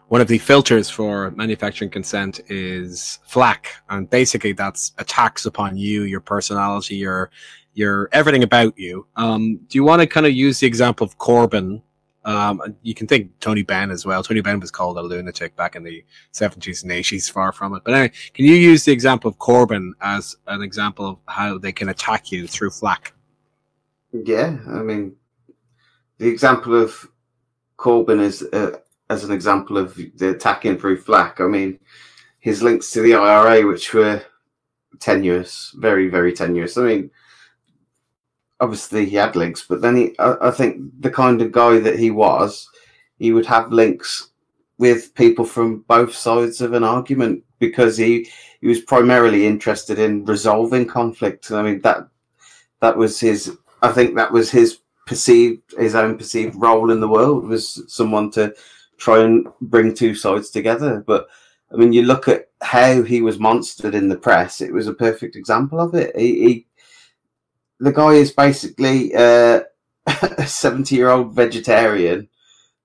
one of the filters for manufacturing consent is flak, and basically that's attacks upon you, your personality, your your everything about you. Um, do you want to kind of use the example of Corbyn? Um, you can think Tony Benn as well. Tony Benn was called a lunatic back in the 70s and 80s, far from it. But anyway, can you use the example of Corbyn as an example of how they can attack you through flak? Yeah, I mean, the example of Corbyn is uh, as an example of the attacking through flak. I mean, his links to the IRA, which were tenuous, very, very tenuous. I mean, obviously he had links, but then he, I, I think the kind of guy that he was, he would have links with people from both sides of an argument because he he was primarily interested in resolving conflict. I mean that that was his. I think that was his perceived his own perceived role in the world was someone to try and bring two sides together. But I mean, you look at how he was monstered in the press; it was a perfect example of it. He, he the guy is basically uh, a seventy-year-old vegetarian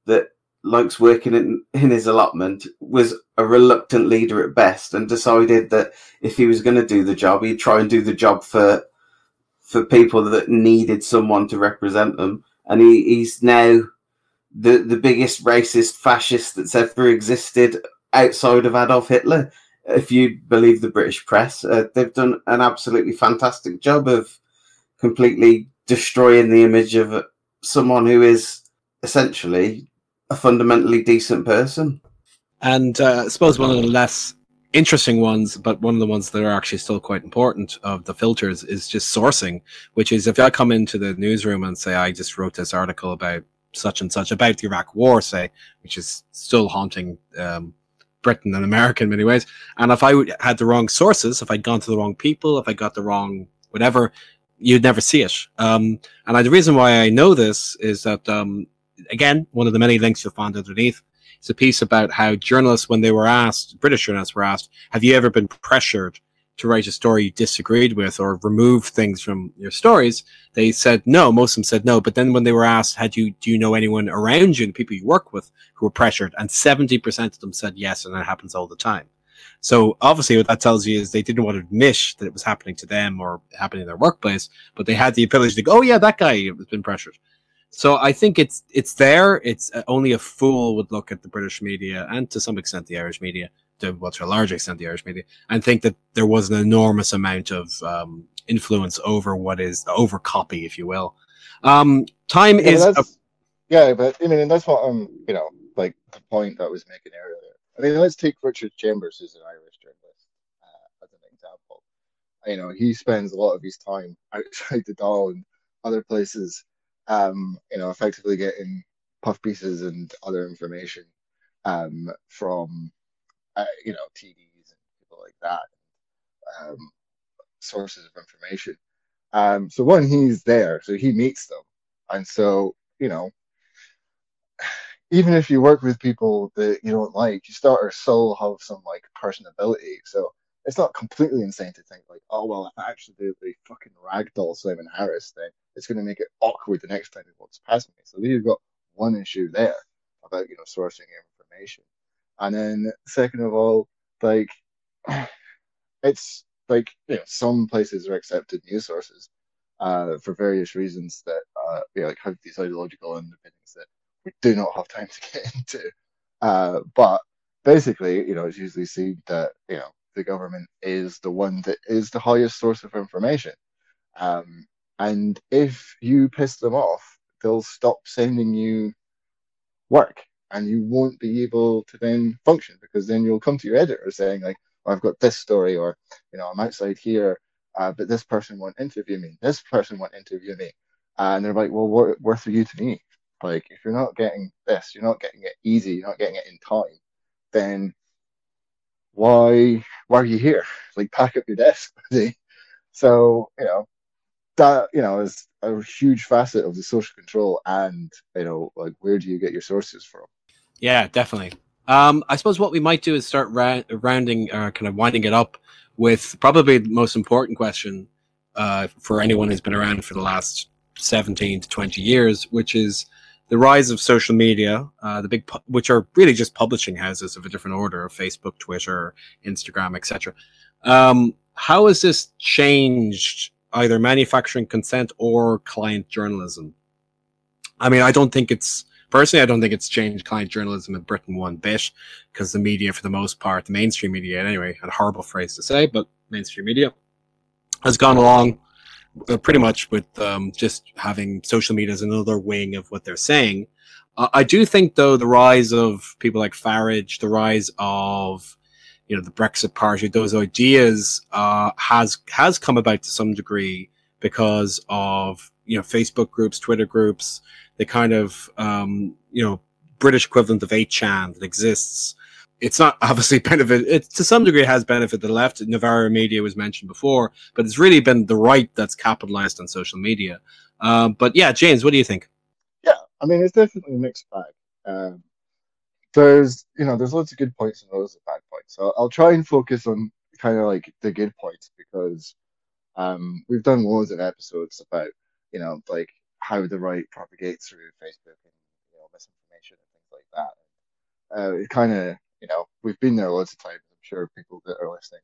that likes working in, in his allotment was a reluctant leader at best and decided that if he was going to do the job he'd try and do the job for for people that needed someone to represent them, and he, he's now the the biggest racist fascist that's ever existed outside of Adolf Hitler. If you believe the British press, uh, they've done an absolutely fantastic job of completely destroying the image of someone who is essentially a fundamentally decent person. And uh, I suppose one of the less interesting ones, but one of the ones that are actually still quite important of the filters is just sourcing, which is if I come into the newsroom and say I just wrote this article about such and such about the Iraq War, say, which is still haunting um, Britain and America in many ways, and if I had the wrong sources, if I'd gone to the wrong people, if I got the wrong whatever, you'd never see it. Um, and I, the reason why I know this is that um, again, one of the many links you'll find underneath it's a piece about how journalists, when they were asked, British journalists were asked, have you ever been pressured to write a story you disagreed with or remove things from your stories? They said no. Most of them said no. But then when they were asked, had you, do you know anyone around you and people you work with who were pressured? And 70% of them said yes. And that happens all the time. So obviously what that tells you is they didn't want to admit that it was happening to them or happening in their workplace, but they had the ability to go, oh yeah, that guy has been pressured. So I think it's it's there. It's uh, only a fool would look at the British media and to some extent the Irish media, to well to a large extent the Irish media, and think that there was an enormous amount of um, influence over what is over copy, if you will. Um, time Yeah, is a, yeah, but I mean, and that's what I'm, you know, like the point I was making earlier. I mean, let's take Richard Chambers, who's an Irish journalist, uh, as an example. You know, he spends a lot of his time outside the Dáil and other places, um, you know, effectively getting puff pieces and other information um, from, uh, you know, TDs and people like that, um, sources of information. Um, so one, he's there, so he meets them, and so you know, even if you work with people that you don't like, you start or still have some like personability. So it's not completely insane to think like, oh well, if I actually do the fucking ragdoll Simon Harris, then it's going to make it awkward the next time he walks past me. So you've got one issue there about you know sourcing information, and then second of all, like it's like you know some places are accepted news sources uh, for various reasons that uh, you know, like have these ideological underpinnings that we do not have time to get into. Uh, but basically, you know, it's usually seen that you know the government is the one that is the highest source of information, um, and if you piss them off, they'll stop sending you work, and you won't be able to then function because then you'll come to your editor saying like, oh, "I've got this story," or you know, "I'm outside here." Uh, but this person won't interview me. This person won't interview me. Uh, and they're like, well, what worth are you to me? Like, if you're not getting this, you're not getting it easy, you're not getting it in time, then why why are you here? Like, pack up your desk. So, you know, that, you know, is a huge facet of the social control and, you know, like, where do you get your sources from? yeah, definitely. Um, I suppose what we might do is start ra- rounding, uh, kind of winding it up with probably the most important question uh, for anyone who's been around for the last 17 to 20 years, which is the rise of social media, uh, the big, pu- which are really just publishing houses of a different order of Facebook, Twitter, Instagram, etc. Um, how has this changed either manufacturing consent or client journalism? I mean, I don't think it's personally, I don't think it's changed client journalism in Britain one bit because the media, for the most part, the mainstream media, anyway, a horrible phrase to say, but mainstream media has gone along uh, pretty much with um, just having social media as another wing of what they're saying. Uh, I do think, though, the rise of people like Farage, the rise of you know the Brexit Party, those ideas uh, has has come about to some degree because of you know Facebook groups, Twitter groups, the kind of um, you know British equivalent of 8chan that exists. It's not obviously benefit. It to some degree has benefited the left. Novara media was mentioned before, but it's really been the right that's capitalized on social media. Um, but yeah, James, what do you think? Yeah, I mean, it's definitely a mixed bag. Um, there's, you know, there's loads of good points and loads of bad points. So I'll try and focus on kind of like the good points because um, we've done loads of episodes about, you know, like how the right propagates through Facebook and you know misinformation and things like that. Uh, it kind of, you know, we've been there loads of times. I'm sure people that are listening,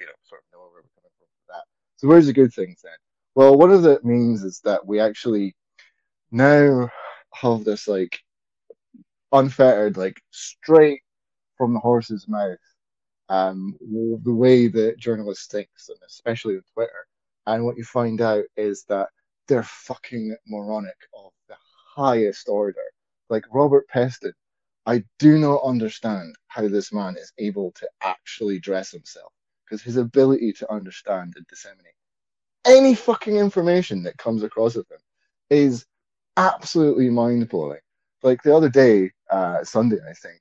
you know, sort of know where we're coming from for that. So where's the good things then? Well, one of the means is that we actually now have this like unfettered, like straight from the horse's mouth, um, the way that journalists think, and especially on Twitter. And what you find out is that they're fucking moronic of the highest order. Like Robert Peston I do not understand how this man is able to actually dress himself because his ability to understand and disseminate any fucking information that comes across of him is absolutely mind blowing. Like the other day, uh, Sunday, I think,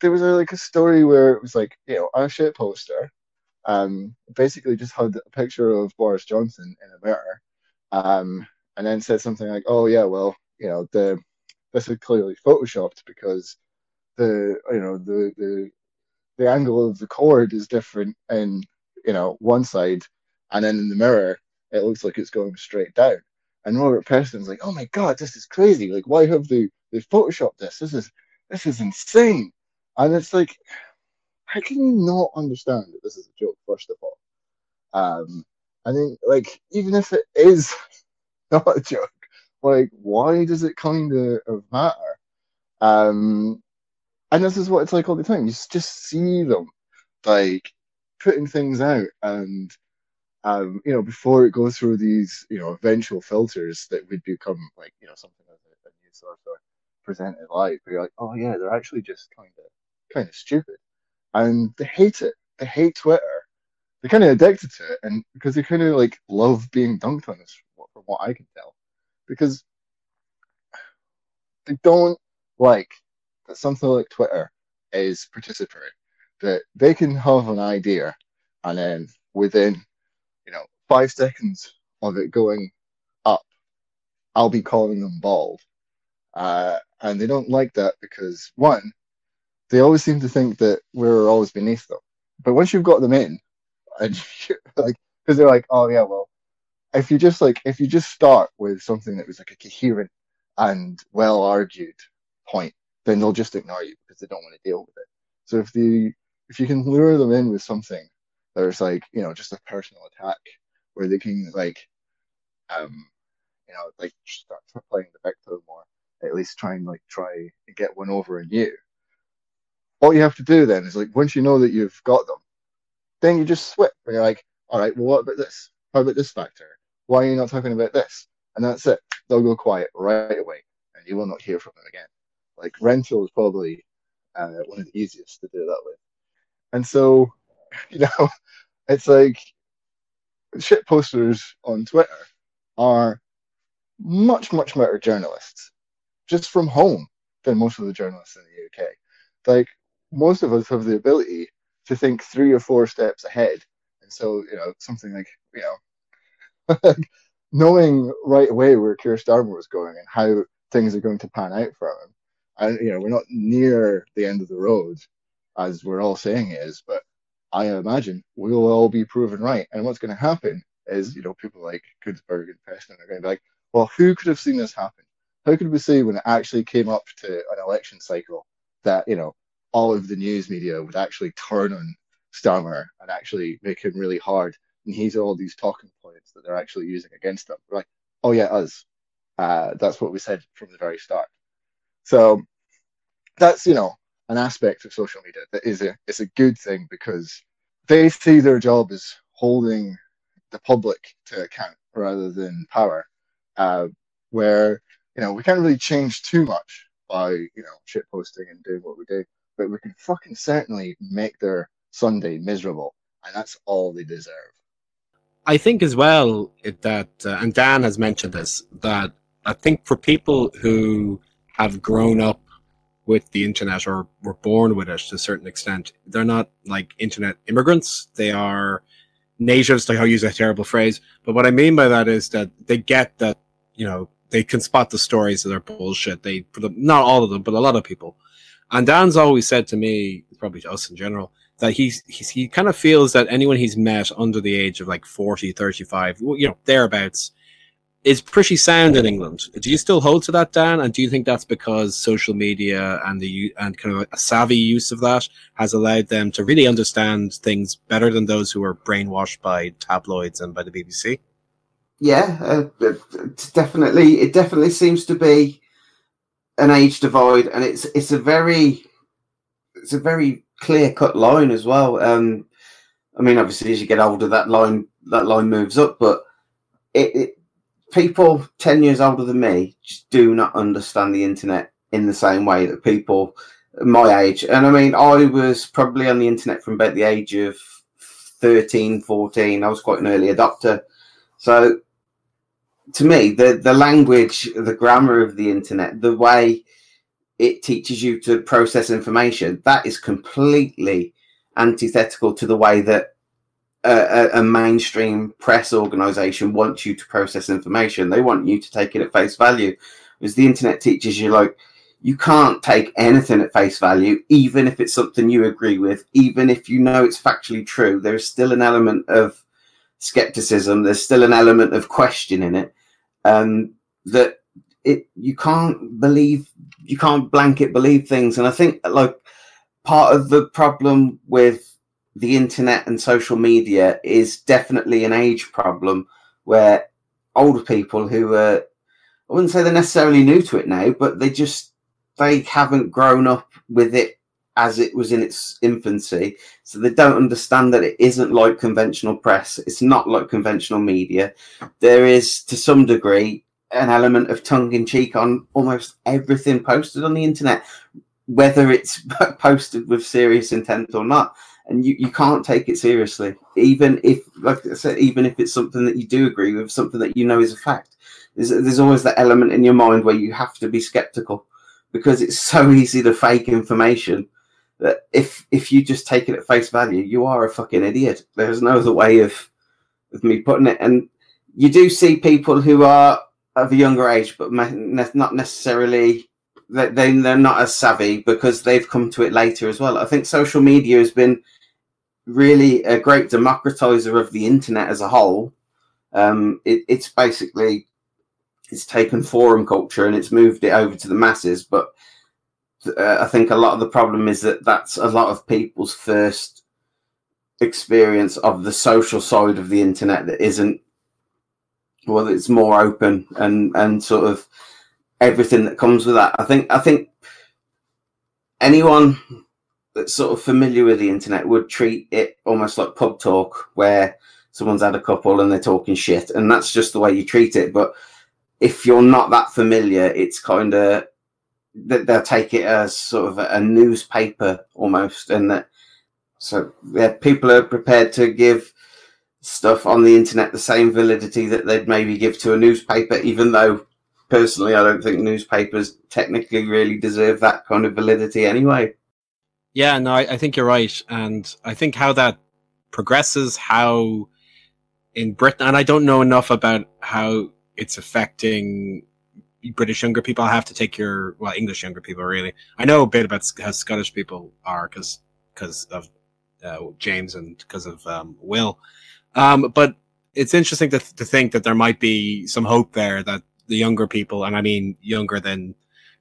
there was a, like a story where it was like, you know, a shit poster, um, basically just had a picture of Boris Johnson in a mirror, um, and then said something like, "Oh yeah, well, you know, the this is clearly photoshopped because the you know the the the angle of the cord is different in you know one side, and then in the mirror it looks like it's going straight down." And Robert Peston's like, "Oh my god, this is crazy! Like, why have they they photoshopped this? This is this is insane!" And it's like, how can you not understand that this is a joke? First of all, um, I think like even if it is not a joke, like why does it kind of matter? Um, and this is what it's like all the time. You just see them like putting things out and um, you know, before it goes through these, you know, eventual filters that would become like, you know, something as a, news source or presented live, where you're like, oh yeah, they're actually just kind of, kind of stupid, and they hate it. They hate Twitter. They're kind of addicted to it, and because they kind of like love being dunked on, this, from what I can tell, because they don't like that something like Twitter is participatory, that they can have an idea, and then within you know, five seconds of it going up, I'll be calling them bald. Uh, and they don't like that because, one, they always seem to think that we're always beneath them. But once you've got them in, and like, because they're like, oh yeah, well, if you just like, if you just start with something that was like a coherent and well argued point, then they'll just ignore you because they don't want to deal with it. So if the if you can lure them in with something there's like you know just a personal attack where they can like um you know like start playing the victim or at least try and like try and get one over on you all you have to do then is like once you know that you've got them then you just switch and you're like all right well what about this? How about this factor? Why are you not talking about this? And that's it. They'll go quiet right away and you will not hear from them again like rental is probably uh, one of the easiest to do that with and so you know it's like shit posters on Twitter are much, much better journalists just from home than most of the journalists in the UK. Like most of us have the ability to think three or four steps ahead. And so, you know, something like, you know, knowing right away where Keir Starmer was going and how things are going to pan out for him. And, you know, we're not near the end of the road as we're all saying it is, but I imagine we'll all be proven right. And what's going to happen is, you know, people like Kuenssberg and Peston are going to be like, well, who could have seen this happen? How could we say when it actually came up to an election cycle that, you know, all of the news media would actually turn on Starmer and actually make him really hard? And he's all these talking points that they're actually using against him. We're like, oh, yeah, us. Uh, that's what we said from the very start. So that's, you know, an aspect of social media that is a it's a good thing because they see their job as holding the public to account rather than power. Uh, where you know we can't really change too much by you know shit posting and doing what we do, but we can fucking certainly make their Sunday miserable, and that's all they deserve. I think as well that, uh, and Dan has mentioned this, that I think for people who have grown up with the internet or were born with it to a certain extent. They're not like internet immigrants. They are natives, like I'll use a terrible phrase. But what I mean by that is that they get that, you know, they can spot the stories that are bullshit. They, not all of them, but a lot of people. And Dan's always said to me, probably to us in general, that he's, he's he kind of feels that anyone he's met under the age of like 40, 35, you know, thereabouts, is pretty sound in England. Do you still hold to that, Dan? And do you think that's because social media and the and kind of a savvy use of that has allowed them to really understand things better than those who are brainwashed by tabloids and by the BBC? Yeah, uh, it's definitely. It definitely seems to be an age divide, and it's it's a very it's a very clear cut line as well. Um, I mean, obviously, as you get older, that line that line moves up, but it, it people 10 years older than me just do not understand the internet in the same way that people my age. And I mean, I was probably on the internet from about the age of 13, 14. I was quite an early adopter. So to me, the, the language, the grammar of the internet, the way it teaches you to process information, that is completely antithetical to the way that a, a, mainstream press organization wants you to process information. They want you to take it at face value. Because the internet teaches you, like, you can't take anything at face value, even if it's something you agree with, even if you know it's factually true. There's still an element of skepticism. There's still an element of question in it. Um, that it you can't believe you can't blanket believe things. And I think like part of the problem with the internet and social media is definitely an age problem where older people who are I wouldn't say they're necessarily new to it now, but they just they haven't grown up with it as it was in its infancy. So they don't understand that it isn't like conventional press. It's not like conventional media. There is, to some degree, an element of tongue in cheek on almost everything posted on the internet, whether it's posted with serious intent or not. And you, you can't take it seriously, even if, like I said, even if it's something that you do agree with, something that you know is a fact. There's, there's always that element in your mind where you have to be skeptical because it's so easy to fake information that if if you just take it at face value, you are a fucking idiot. There's no other way of of me putting it. And you do see people who are of a younger age, but not necessarily they they're not as savvy because they've come to it later as well. I think social media has been really a great democratizer of the internet as a whole. Um, it, it's basically it's taken forum culture and it's moved it over to the masses. But uh, I think a lot of the problem is that that's a lot of people's first experience of the social side of the internet that isn't well it's more open and and sort of everything that comes with that i think i think anyone that's sort of familiar with the internet would treat it almost like pub talk where someone's had a couple and they're talking shit and that's just the way you treat it but if you're not that familiar, it's kind of that they'll take it as sort of a newspaper almost, and that so yeah, people are prepared to give stuff on the internet the same validity that they'd maybe give to a newspaper, even though personally I don't think newspapers technically really deserve that kind of validity anyway. Yeah, no, I, I think you're right, and I think how that progresses, how in Britain, and I don't know enough about how it's affecting British younger people. I have to take your well English younger people really. I know a bit about how Scottish people are because because of uh, James and because of um, Will. Um, but it's interesting to, to think that there might be some hope there that the younger people, and I mean younger than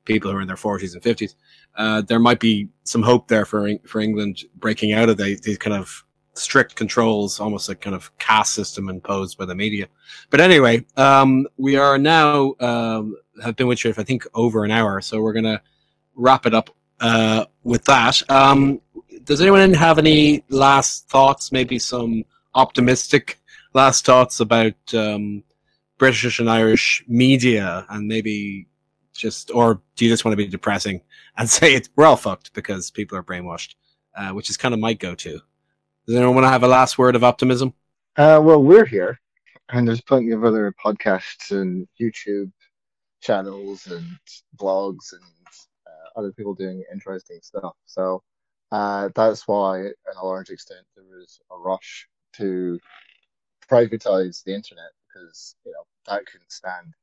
people who are in their 40s and 50s, uh, there might be some hope there for for England breaking out of the, these kind of strict controls, almost a kind of caste system imposed by the media. But anyway, um, we are now um, have been with you, for, I think, over an hour, so we're gonna wrap it up uh, with that. Um, does anyone have any last thoughts? Maybe some optimistic last thoughts about um, British and Irish media, and maybe just, or do you just want to be depressing and say? We're all fucked because people are brainwashed, uh, which is kind of my go-to. Does anyone want to have a last word of optimism? Uh, well, we're here, and there's plenty of other podcasts and YouTube channels and blogs and uh, other people doing interesting stuff. So uh, that's why, in a large extent, there was a rush to privatize the internet because you know that couldn't stand.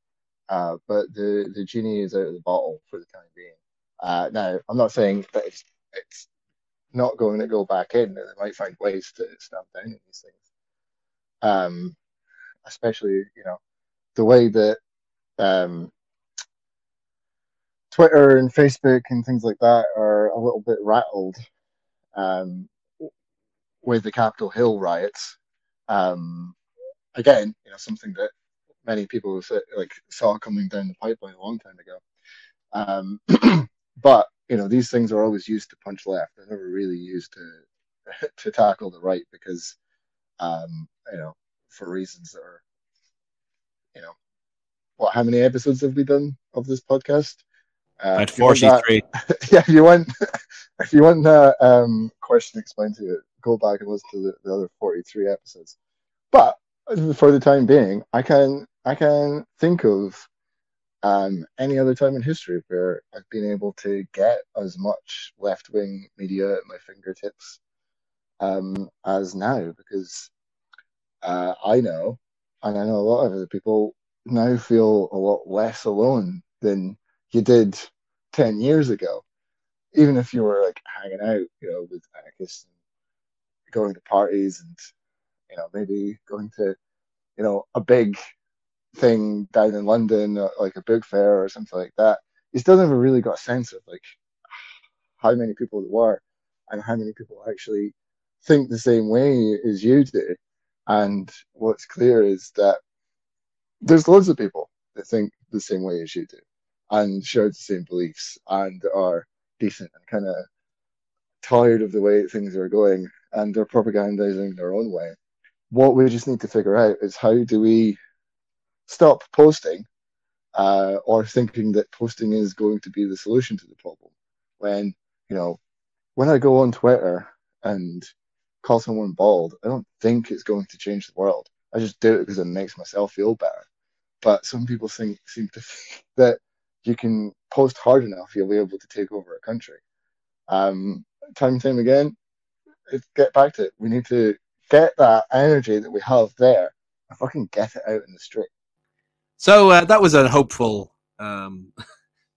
Uh, but the the genie is out of the bottle for the time being. Uh, now, I'm not saying that it's it's not going to go back in, they might find ways to stamp down these things. Um, especially you know the way that um, Twitter and Facebook and things like that are a little bit rattled um, with the Capitol Hill riots. Um, again, you know something that many people like saw coming down the pipeline a long time ago. Um, but you know these things are always used to punch left. They're never really used to to tackle the right because um, you know for reasons that are you know what how many episodes have we done of this podcast? Uh, At if you want that- 43. yeah, if you want, if you want that um, question explained to you, go back and listen to the, the other forty-three episodes. But for the time being, I can I can think of um, any other time in history where I've been able to get as much left-wing media at my fingertips um, as now, because uh, I know, and I know a lot of other people now feel a lot less alone than you did 10 years ago. Even if you were like hanging out, you know, with anarchists and going to parties and, you know, maybe going to, you know, a big thing down in London, uh, like a book fair or something like that, you still never really got a sense of like how many people there were and how many people actually think the same way as you do. And what's clear is that there's loads of people that think the same way as you do and share the same beliefs and are decent and kind of tired of the way things are going and they're propagandizing their own way. What we just need to figure out is how do we stop posting uh, or thinking that posting is going to be the solution to the problem when, you know, when I go on Twitter and call someone bald, I don't think it's going to change the world. I just do it because it makes myself feel better. But some people think seem to think that you can post hard enough, you'll be able to take over a country. Um, time and time again, get back to it. We need to get that energy that we have there and fucking get it out in the street. So uh, that was a hopeful um,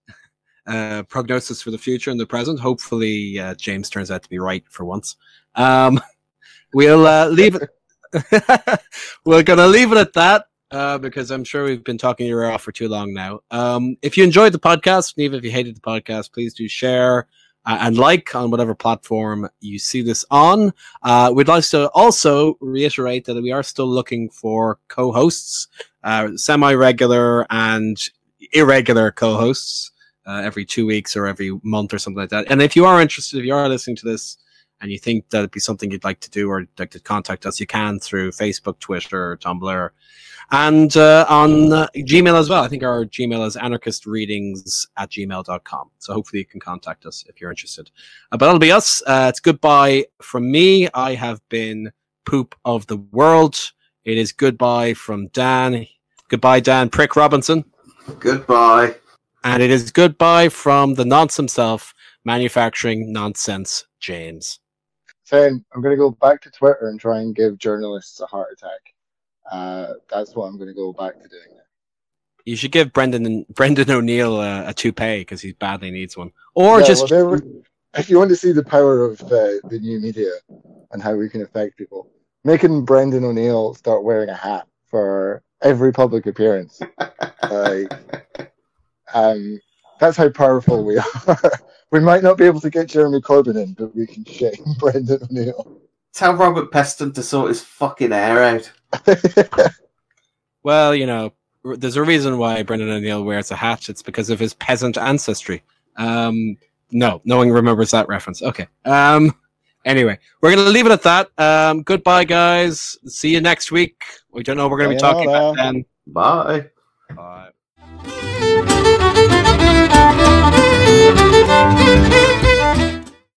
uh, prognosis for the future and the present. Hopefully, uh, James turns out to be right for once. Um, we'll uh, leave it. We're gonna leave it at that uh, because I'm sure we've been talking your ear off for too long now. Um, if you enjoyed the podcast, and even if you hated the podcast, please do share uh, and like on whatever platform you see this on. Uh, we'd like to also reiterate that we are still looking for co-hosts, uh, semi-regular and irregular co-hosts uh, every two weeks or every month or something like that. And if you are interested, if you are listening to this and you think that'd be something you'd like to do or like to contact us, you can through Facebook, Twitter, Tumblr, and uh, on uh, Gmail as well. I think our Gmail is anarchistreadings at gmail.com. So hopefully you can contact us if you're interested. Uh, but that'll be us. Uh, it's goodbye from me. I have been Poop of the World. It is goodbye from Dan. Goodbye, Dan Prick Robinson. Goodbye. And it is goodbye from the nonce himself, manufacturing nonsense, James. Saying I'm going to go back to Twitter and try and give journalists a heart attack. Uh, that's what I'm going to go back to doing. Now. You should give Brendan Brendan O'Neill a, a toupee because he badly needs one, or Yeah, just well, there we- if you want to see the power of the, the new media and how we can affect people, making Brendan O'Neill start wearing a hat for every public appearance, like, um, that's how powerful we are. we might not be able to get Jeremy Corbyn in, but we can shame Brendan O'Neill. Tell Robert Peston to sort his fucking hair out. well, you know, there's a reason why Brendan O'Neill wears a hat. It's because of his peasant ancestry. Um, no, no one remembers that reference. Okay. Um, anyway, we're gonna leave it at that. Um, goodbye, guys. See you next week. We don't know what we're gonna be talking about then. Bye. Bye.